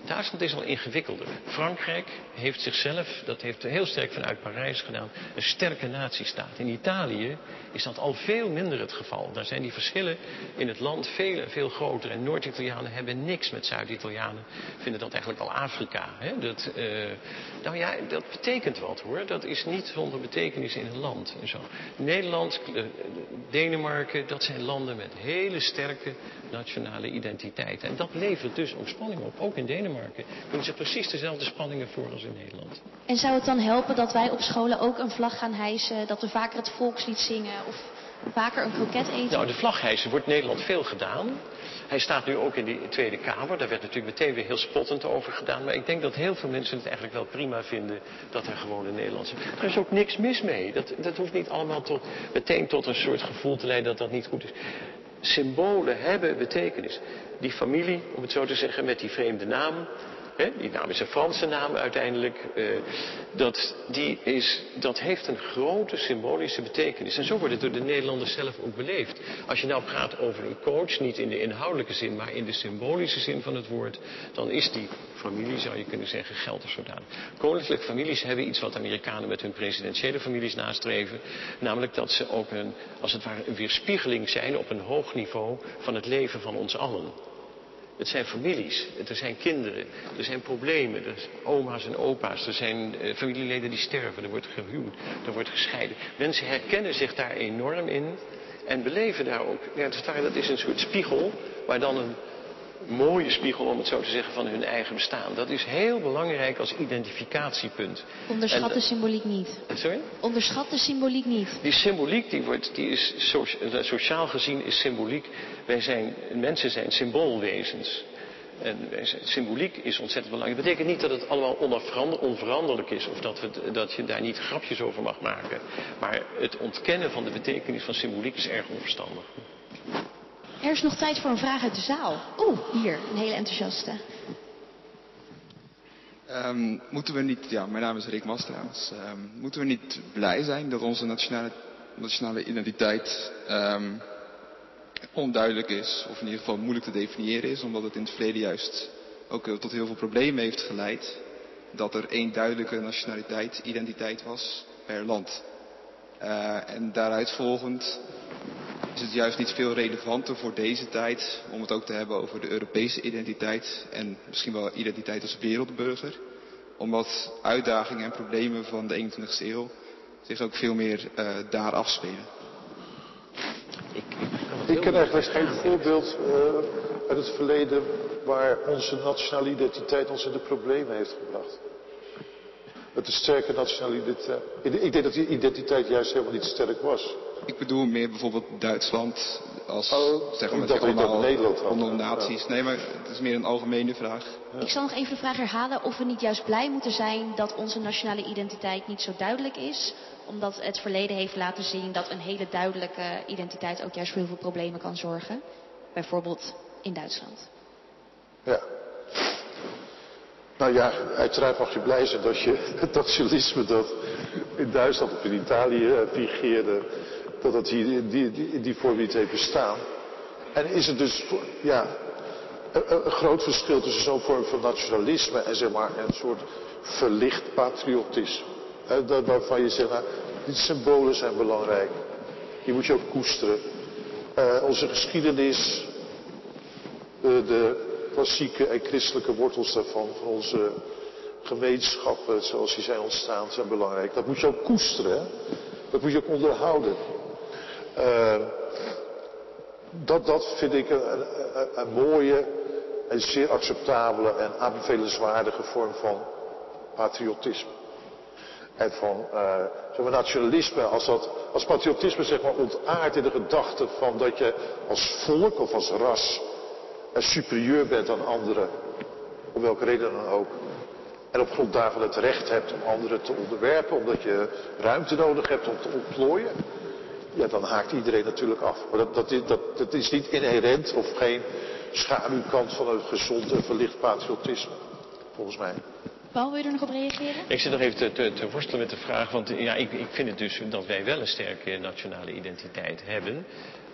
Duitsland is al ingewikkelder. Frankrijk heeft zichzelf, dat heeft heel sterk vanuit Parijs gedaan, een sterke natiestaat. In Italië is dat al veel minder het geval. Daar zijn die verschillen in het land veel veel groter. En Noord-Italianen hebben niks met Zuid-Italianen. Vinden dat eigenlijk al Afrika. Hè? Dat, uh, nou ja, dat betekent wat hoor. Dat is niet zonder betekenis in een land. En zo. Nederland, uh, Denemarken, dat zijn landen met hele sterke nationale identiteiten. En dat levert dus ook spanning op, ook in Denemarken. Denemarken doen ze precies dezelfde spanningen voor als in Nederland. En zou het dan helpen dat wij op scholen ook een vlag gaan hijsen, dat we vaker het volkslied zingen of vaker een kroket eten? Nou, de vlag hijsen wordt in Nederland veel gedaan. Hij staat nu ook in de Tweede Kamer. Daar werd natuurlijk meteen weer heel spottend over gedaan. Maar ik denk dat heel veel mensen het eigenlijk wel prima vinden dat er gewoon een Nederlandse... Er is ook niks mis mee. Dat, dat hoeft niet allemaal tot, meteen tot een soort gevoel te leiden dat dat niet goed is. Symbolen hebben betekenis. Die familie, om het zo te zeggen, met die vreemde naam, die naam is een Franse naam uiteindelijk, eh, dat, die is, dat heeft een grote symbolische betekenis. En zo wordt het door de Nederlanders zelf ook beleefd. Als je nou praat over een coach, niet in de inhoudelijke zin, maar in de symbolische zin van het woord, dan is die familie, zou je kunnen zeggen, geld of zodanig. Koninklijke families hebben iets wat Amerikanen met hun presidentiële families nastreven. Namelijk dat ze ook een, als het ware, een weerspiegeling zijn op een hoog niveau van het leven van ons allen. Het zijn families, er zijn kinderen, er zijn problemen, er zijn oma's en opa's, er zijn eh, familieleden die sterven, er wordt gehuwd, er wordt gescheiden. Mensen herkennen zich daar enorm in en beleven daar ook. Ja, dat is een soort spiegel waar dan een mooie spiegel, om het zo te zeggen, van hun eigen bestaan. Dat is heel belangrijk als identificatiepunt. Onderschat de symboliek niet. Sorry? Onderschat de symboliek niet. Die symboliek, die, wordt, die is sociaal gezien is symboliek. Wij zijn, mensen zijn symboolwezens. En symboliek is ontzettend belangrijk. Dat betekent niet dat het allemaal onveranderlijk is of dat, we, dat je daar niet grapjes over mag maken. Maar het ontkennen van de betekenis van symboliek is erg onverstandig. Er is nog tijd voor een vraag uit de zaal. Oeh, hier, een hele enthousiaste. Um, moeten we niet, ja, mijn naam is Rick Mas trouwens. Um, moeten we niet blij zijn dat onze nationale, nationale identiteit um, onduidelijk is, of in ieder geval moeilijk te definiëren is, omdat het in het verleden juist ook tot heel veel problemen heeft geleid. Dat er één duidelijke nationaliteit, identiteit was per land. Uh, en daaruit volgend is het juist niet veel relevanter voor deze tijd om het ook te hebben over de Europese identiteit en misschien wel identiteit als wereldburger. Omdat uitdagingen en problemen van de 21ste eeuw zich ook veel meer uh, daar afspelen. Ik, ik, ik ken eigenlijk geen voorbeeld uh, uit het verleden waar onze nationale identiteit ons in de problemen heeft gebracht. Het is sterke nationale identiteit. Ik denk dat die identiteit juist helemaal niet sterk was. Ik bedoel meer bijvoorbeeld Duitsland, als Oh, zeg ik maar, dacht dat over Nederland onder naties. Nee, maar het is meer een algemene vraag. Ik zal nog even de vraag herhalen of we niet juist blij moeten zijn dat onze nationale identiteit niet zo duidelijk is. Omdat het verleden heeft laten zien dat een hele duidelijke identiteit ook juist voor heel veel problemen kan zorgen. Bijvoorbeeld in Duitsland. Ja. Nou ja, uiteraard mag je blij zijn dat je het nationalisme dat in Duitsland of in Italië eh, fingeerde, dat in die, die, die niet heeft bestaan. En is het dus, ja, een, groot verschil tussen zo'n vorm van nationalisme en zeg maar een soort verlicht patriotisme. Waarvan je zegt, nou, die symbolen zijn belangrijk. Die moet je ook koesteren. Eh, onze geschiedenis, de, klassieke en christelijke wortels daarvan, van onze gemeenschappen zoals die zijn ontstaan, zijn belangrijk. Dat moet je ook koesteren, dat moet je ook onderhouden. Eh, dat, dat vind ik een, een, mooie en zeer acceptabele en aanbevelenswaardige vorm van patriotisme. En van maar nationalisme, als, dat, als patriotisme zeg maar ontaart in de gedachte van dat je als volk of als ras superieur bent aan anderen, om welke reden dan ook. En op grond daarvan het recht hebt om anderen te onderwerpen, omdat je ruimte nodig hebt om te ontplooien. Ja, dan haakt iedereen natuurlijk af. Maar dat, dat, is, dat, dat is niet inherent of geen schaduwkant van een gezond en verlicht patriotisme, volgens mij. Paul, wil je er nog op reageren? Ik zit nog even te, te, te worstelen met de vraag, want ja, ik, ik vind het dus dat wij wel een sterke nationale identiteit hebben.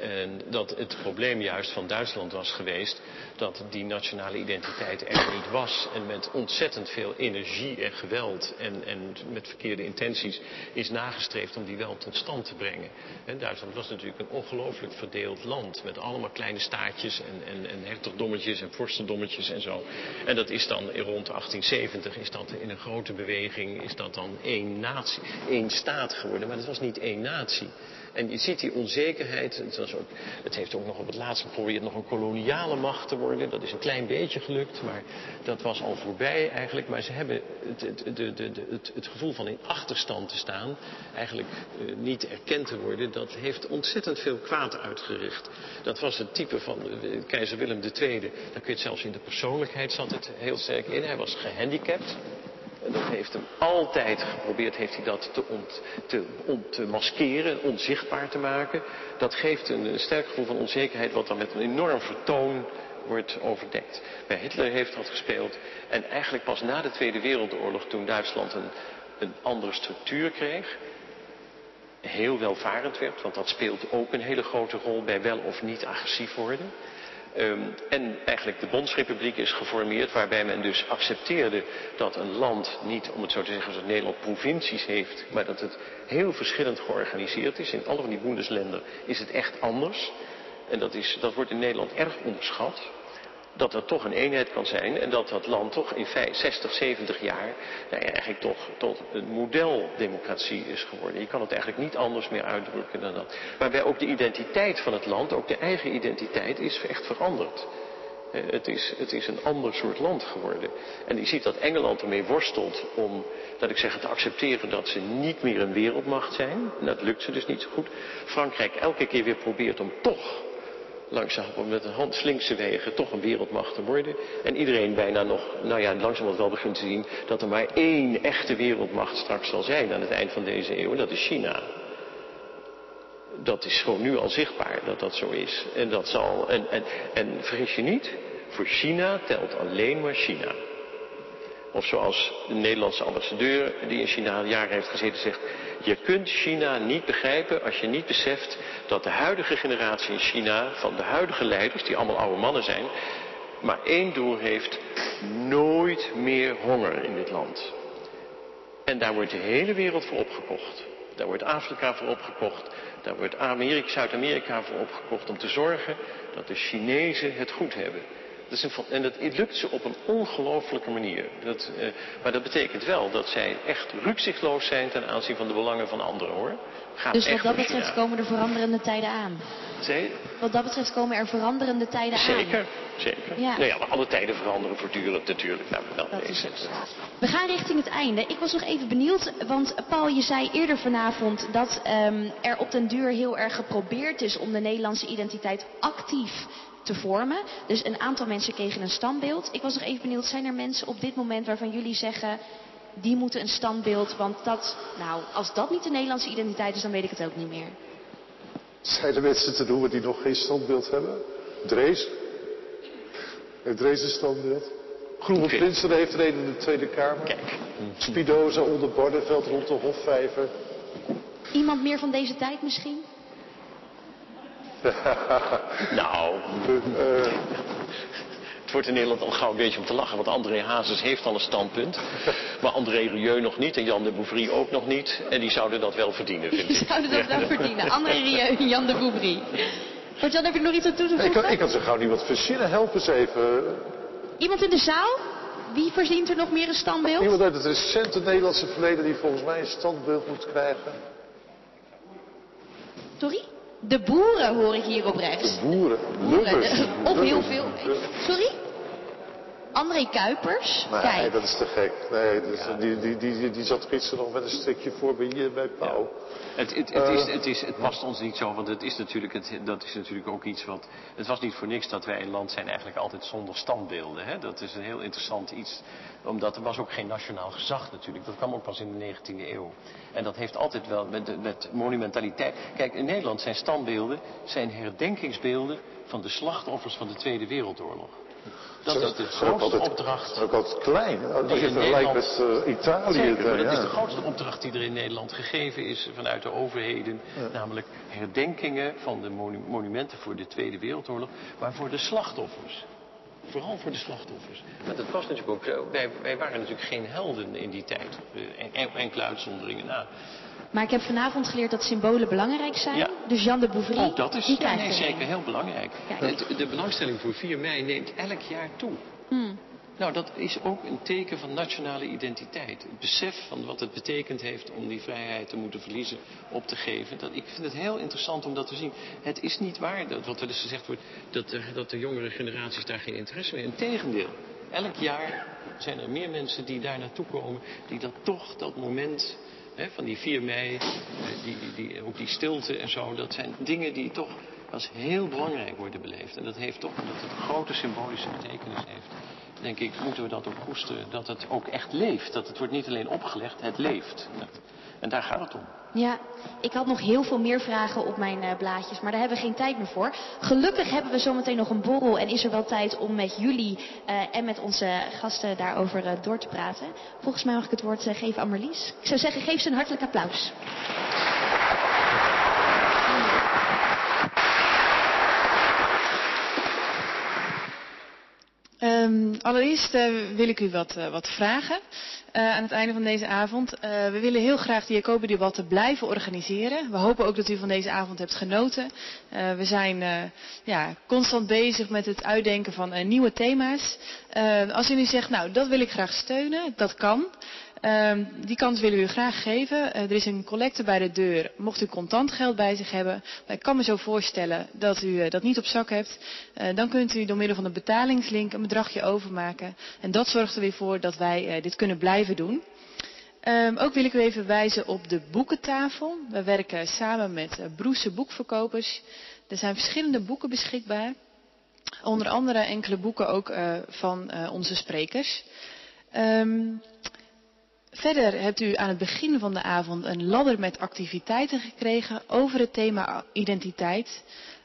En dat het probleem juist van Duitsland was geweest dat die nationale identiteit er niet was. En met ontzettend veel energie en geweld en, en met verkeerde intenties is nagestreefd om die wel tot stand te brengen. En Duitsland was natuurlijk een ongelooflijk verdeeld land met allemaal kleine staatjes en, en, en hertogdommetjes en vorstendommetjes en zo. En dat is dan rond 1870 is dat in een grote beweging is dat dan één natie, één staat geworden. Maar het was niet één natie. En je ziet die onzekerheid. Het, het heeft ook nog op het laatst geprobeerd nog een koloniale macht te worden. Dat is een klein beetje gelukt, maar dat was al voorbij eigenlijk. Maar ze hebben het, de, de, de, het gevoel van in achterstand te staan, eigenlijk eh, niet erkend te worden, dat heeft ontzettend veel kwaad uitgericht. Dat was het type van eh, keizer Willem II. Daar kun je het zelfs in de persoonlijkheid zat het heel sterk in. Hij was gehandicapt. En dat heeft hem altijd geprobeerd, heeft hij dat te, ont, te, maskeren, onzichtbaar te maken. Dat geeft een, een sterk gevoel van onzekerheid, wat dan met een enorm vertoon wordt overdekt. Bij Hitler heeft dat gespeeld. En eigenlijk pas na de Tweede Wereldoorlog, toen Duitsland een, een andere structuur kreeg, heel welvarend werd, want dat speelt ook een hele grote rol bij wel of niet agressief worden. Um, en eigenlijk de Bondsrepubliek is geformeerd waarbij men dus accepteerde dat een land niet, om het zo te zeggen, zoals Nederland provincies heeft, maar dat het heel verschillend georganiseerd is. In alle van die Bundesländer is het echt anders. En dat, is, dat wordt in Nederland erg onderschat. Dat er toch een eenheid kan zijn en dat dat land toch in 60, 70 jaar nou ja, eigenlijk toch tot een modeldemocratie is geworden. Je kan het eigenlijk niet anders meer uitdrukken dan dat. Waarbij ook de identiteit van het land, ook de eigen identiteit, is echt veranderd. Eh, Het is, het is een ander soort land geworden. En je ziet dat Engeland ermee worstelt om, dat ik zeg, te accepteren dat ze niet meer een wereldmacht zijn. En dat lukt ze dus niet zo goed. Frankrijk elke keer weer probeert om toch langzaam met een hand slinkse wegen toch een wereldmacht te worden. En iedereen bijna nog, nou ja, langzamerhand wel begint te zien dat er maar één echte wereldmacht straks zal zijn aan het eind van deze eeuw. En dat is China. Dat is gewoon nu al zichtbaar dat dat zo is. En dat zal, en, en, en vergis je niet, voor China telt alleen maar China. Of zoals de Nederlandse ambassadeur die in China jaren heeft gezeten zegt, je kunt China niet begrijpen als je niet beseft dat de huidige generatie in China, van de huidige leiders, die allemaal oude mannen zijn, maar één doel heeft, nooit meer honger in dit land. En daar wordt de hele wereld voor opgekocht. Daar wordt Afrika voor opgekocht. Daar wordt Amerika, Zuid-Amerika voor opgekocht om te zorgen dat de Chinezen het goed hebben. Dat is een, en dat lukt ze op een ongelofelijke manier. Dat, uh, maar dat betekent wel dat zij echt rukzichtloos zijn ten aanzien van de belangen van anderen hoor. Gaat dus wat dat betreft komen er veranderende tijden aan. Wat dat betreft komen er veranderende tijden zeker, aan. Zeker, zeker. Ja. Nou ja, maar alle tijden veranderen voortdurend natuurlijk. Nou, wel dat is het. We gaan richting het einde. Ik was nog even benieuwd, want Paul, je zei eerder vanavond dat um, er op den duur heel erg geprobeerd is om de Nederlandse identiteit actief te vormen. Dus een aantal mensen kregen een standbeeld. Ik was nog even benieuwd, zijn er mensen op dit moment waarvan jullie zeggen, die moeten een standbeeld, want dat, nou, als dat niet de Nederlandse identiteit is, dan weet ik het ook niet meer. Zijn er mensen te noemen die nog geen standbeeld hebben? Drees? Heeft Drees een standbeeld? Groene Prinsen heeft er een in de Tweede Kamer. Kijk. Spinoza onder Barneveld rond de Hofvijver. Iemand meer van deze tijd misschien? nou. Uh, het wordt in Nederland al gauw een beetje om te lachen, want André Hazes heeft al een standpunt. Maar André Rieu nog niet en Jan de Bouvry ook nog niet. En die zouden dat wel verdienen, vind ik. Die zouden dat wel verdienen. André Rieu en Jan de Bouvry. Wat Jan, heb ik nog iets aan toe te voegen? Ik kan, ik kan zo gauw niet wat verzinnen. Help eens even. Iemand in de zaal? Wie verzint er nog meer een standbeeld? Iemand uit het recente Nederlandse verleden die volgens mij een standbeeld moet krijgen. Sorry? De boeren hoor ik hier op rechts. De boeren. Lubbers. Of heel veel. Sorry? André Kuipers? Nee, Kijk. dat is te gek. Nee, dus die, die, die, die, zat gisteren nog met een stukje voor bij, bij Pauw. Het, het, het, is, het, is, het past ons niet zo, want het is natuurlijk, het, dat is natuurlijk ook iets wat... Het was niet voor niks dat wij een land zijn eigenlijk altijd zonder standbeelden. Hè? Dat is een heel interessant iets, omdat er was ook geen nationaal gezag natuurlijk. Dat kwam ook pas in de 19e eeuw. En dat heeft altijd wel met, met monumentaliteit... Kijk, in Nederland zijn standbeelden, zijn herdenkingsbeelden van de slachtoffers van de Tweede Wereldoorlog. Dat is de grootste opdracht. Ook altijd klein. Als je vergelijkt met uh, Italië. Zeker, maar dat ja. is de grootste opdracht die er in Nederland gegeven is vanuit de overheden. Ja. Namelijk herdenkingen van de monu monumenten voor de Tweede Wereldoorlog. Maar voor de slachtoffers. Vooral voor de slachtoffers. Maar dat was natuurlijk ook zo. Wij, wij waren natuurlijk geen helden in die tijd. En, enkele uitzonderingen na. Maar ik heb vanavond geleerd dat symbolen belangrijk zijn. Ja. Dus Jan de Bouvry, Ook dat is die ja, krijgt nee, er zeker heel belangrijk. Kijk. De, de belangstelling voor 4 mei neemt elk jaar toe. Hmm. Nou, dat is ook een teken van nationale identiteit. Het besef van wat het betekend heeft om die vrijheid te moeten verliezen, op te geven. Dat, ik vind het heel interessant om dat te zien. Het is niet waar, dat, wat wel eens gezegd wordt, dat de, dat de jongere generaties daar geen interesse meer hebben. Integendeel, elk jaar zijn er meer mensen die daar naartoe komen, die dat toch, dat moment van die 4 mei, eh, die, die, ook die stilte en zo, dat zijn dingen die toch als heel belangrijk worden beleefd. En dat heeft toch, omdat het grote symbolische betekenis heeft denk ik, moeten we dat ook koesteren. Dat het ook echt leeft. Dat het wordt niet alleen opgelegd, het leeft. En daar gaat het om. Ja, ik had nog heel veel meer vragen op mijn uh, blaadjes, maar daar hebben we geen tijd meer voor. Gelukkig hebben we zometeen nog een borrel en is er wel tijd om met jullie uh, en met onze gasten daarover uh, door te praten. Volgens mij mag ik het woord geven aan Marlies. Ik zou zeggen, geef ze een hartelijk applaus. Um, allereerst uh, wil ik u wat, uh, wat vragen uh, aan het einde van deze avond. we willen heel graag de Jacobi-debatten blijven organiseren. We hopen ook dat u van deze avond hebt genoten. we zijn ja, constant bezig met het uitdenken van nieuwe thema's. als u nu zegt, nou dat wil ik graag steunen, dat kan. Um, die kans willen we u graag geven. Uh, er is een collecte bij de deur. Mocht u contant geld bij zich hebben. Maar ik kan me zo voorstellen dat u uh, dat niet op zak hebt. Uh, dan kunt u door middel van een betalingslink een bedragje overmaken. En dat zorgt er weer voor dat wij dit kunnen blijven doen. Um, ook wil ik u even wijzen op de boekentafel. We werken samen met Broese boekverkopers. Er zijn verschillende boeken beschikbaar. Onder andere enkele boeken ook van onze sprekers. Um, Verder hebt u aan het begin van de avond een ladder met activiteiten gekregen over het thema identiteit.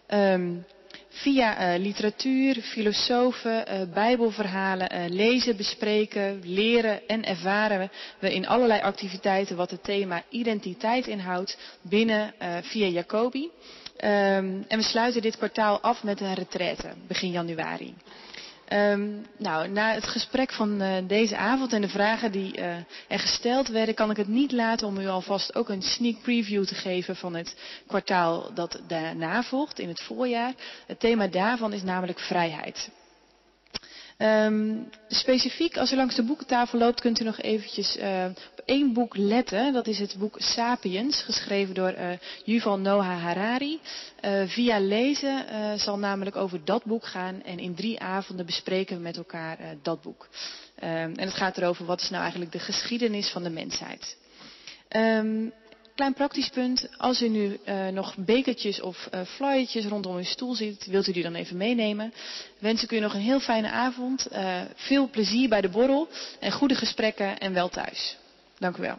Um, via uh, literatuur, filosofen, uh, bijbelverhalen uh, lezen, bespreken, leren en ervaren we in allerlei activiteiten wat het thema identiteit inhoudt binnen via Jacobi. Um, en we sluiten dit kwartaal af met een retraite begin januari. Um, nou, na het gesprek van uh, deze avond en de vragen die uh, er gesteld werden, kan ik het niet laten om u alvast ook een sneak preview te geven van het kwartaal dat daarna volgt, in het voorjaar. Het thema daarvan is namelijk vrijheid. Ehm, specifiek, als u langs de boekentafel loopt, kunt u nog eventjes uh, op één boek letten. Dat is het boek Sapiens, geschreven door uh, Yuval Noah Harari. Uh, via lezen zal namelijk over dat boek gaan en in drie avonden bespreken we met elkaar dat boek. Um, en het gaat erover wat is nou eigenlijk de geschiedenis van de mensheid. Um, Klein praktisch punt, als u nu uh, nog bekertjes of uh, rondom uw stoel ziet, wilt u die dan even meenemen. Wens ik u nog een heel fijne avond, uh, veel plezier bij de borrel en goede gesprekken en wel thuis. Dank u wel.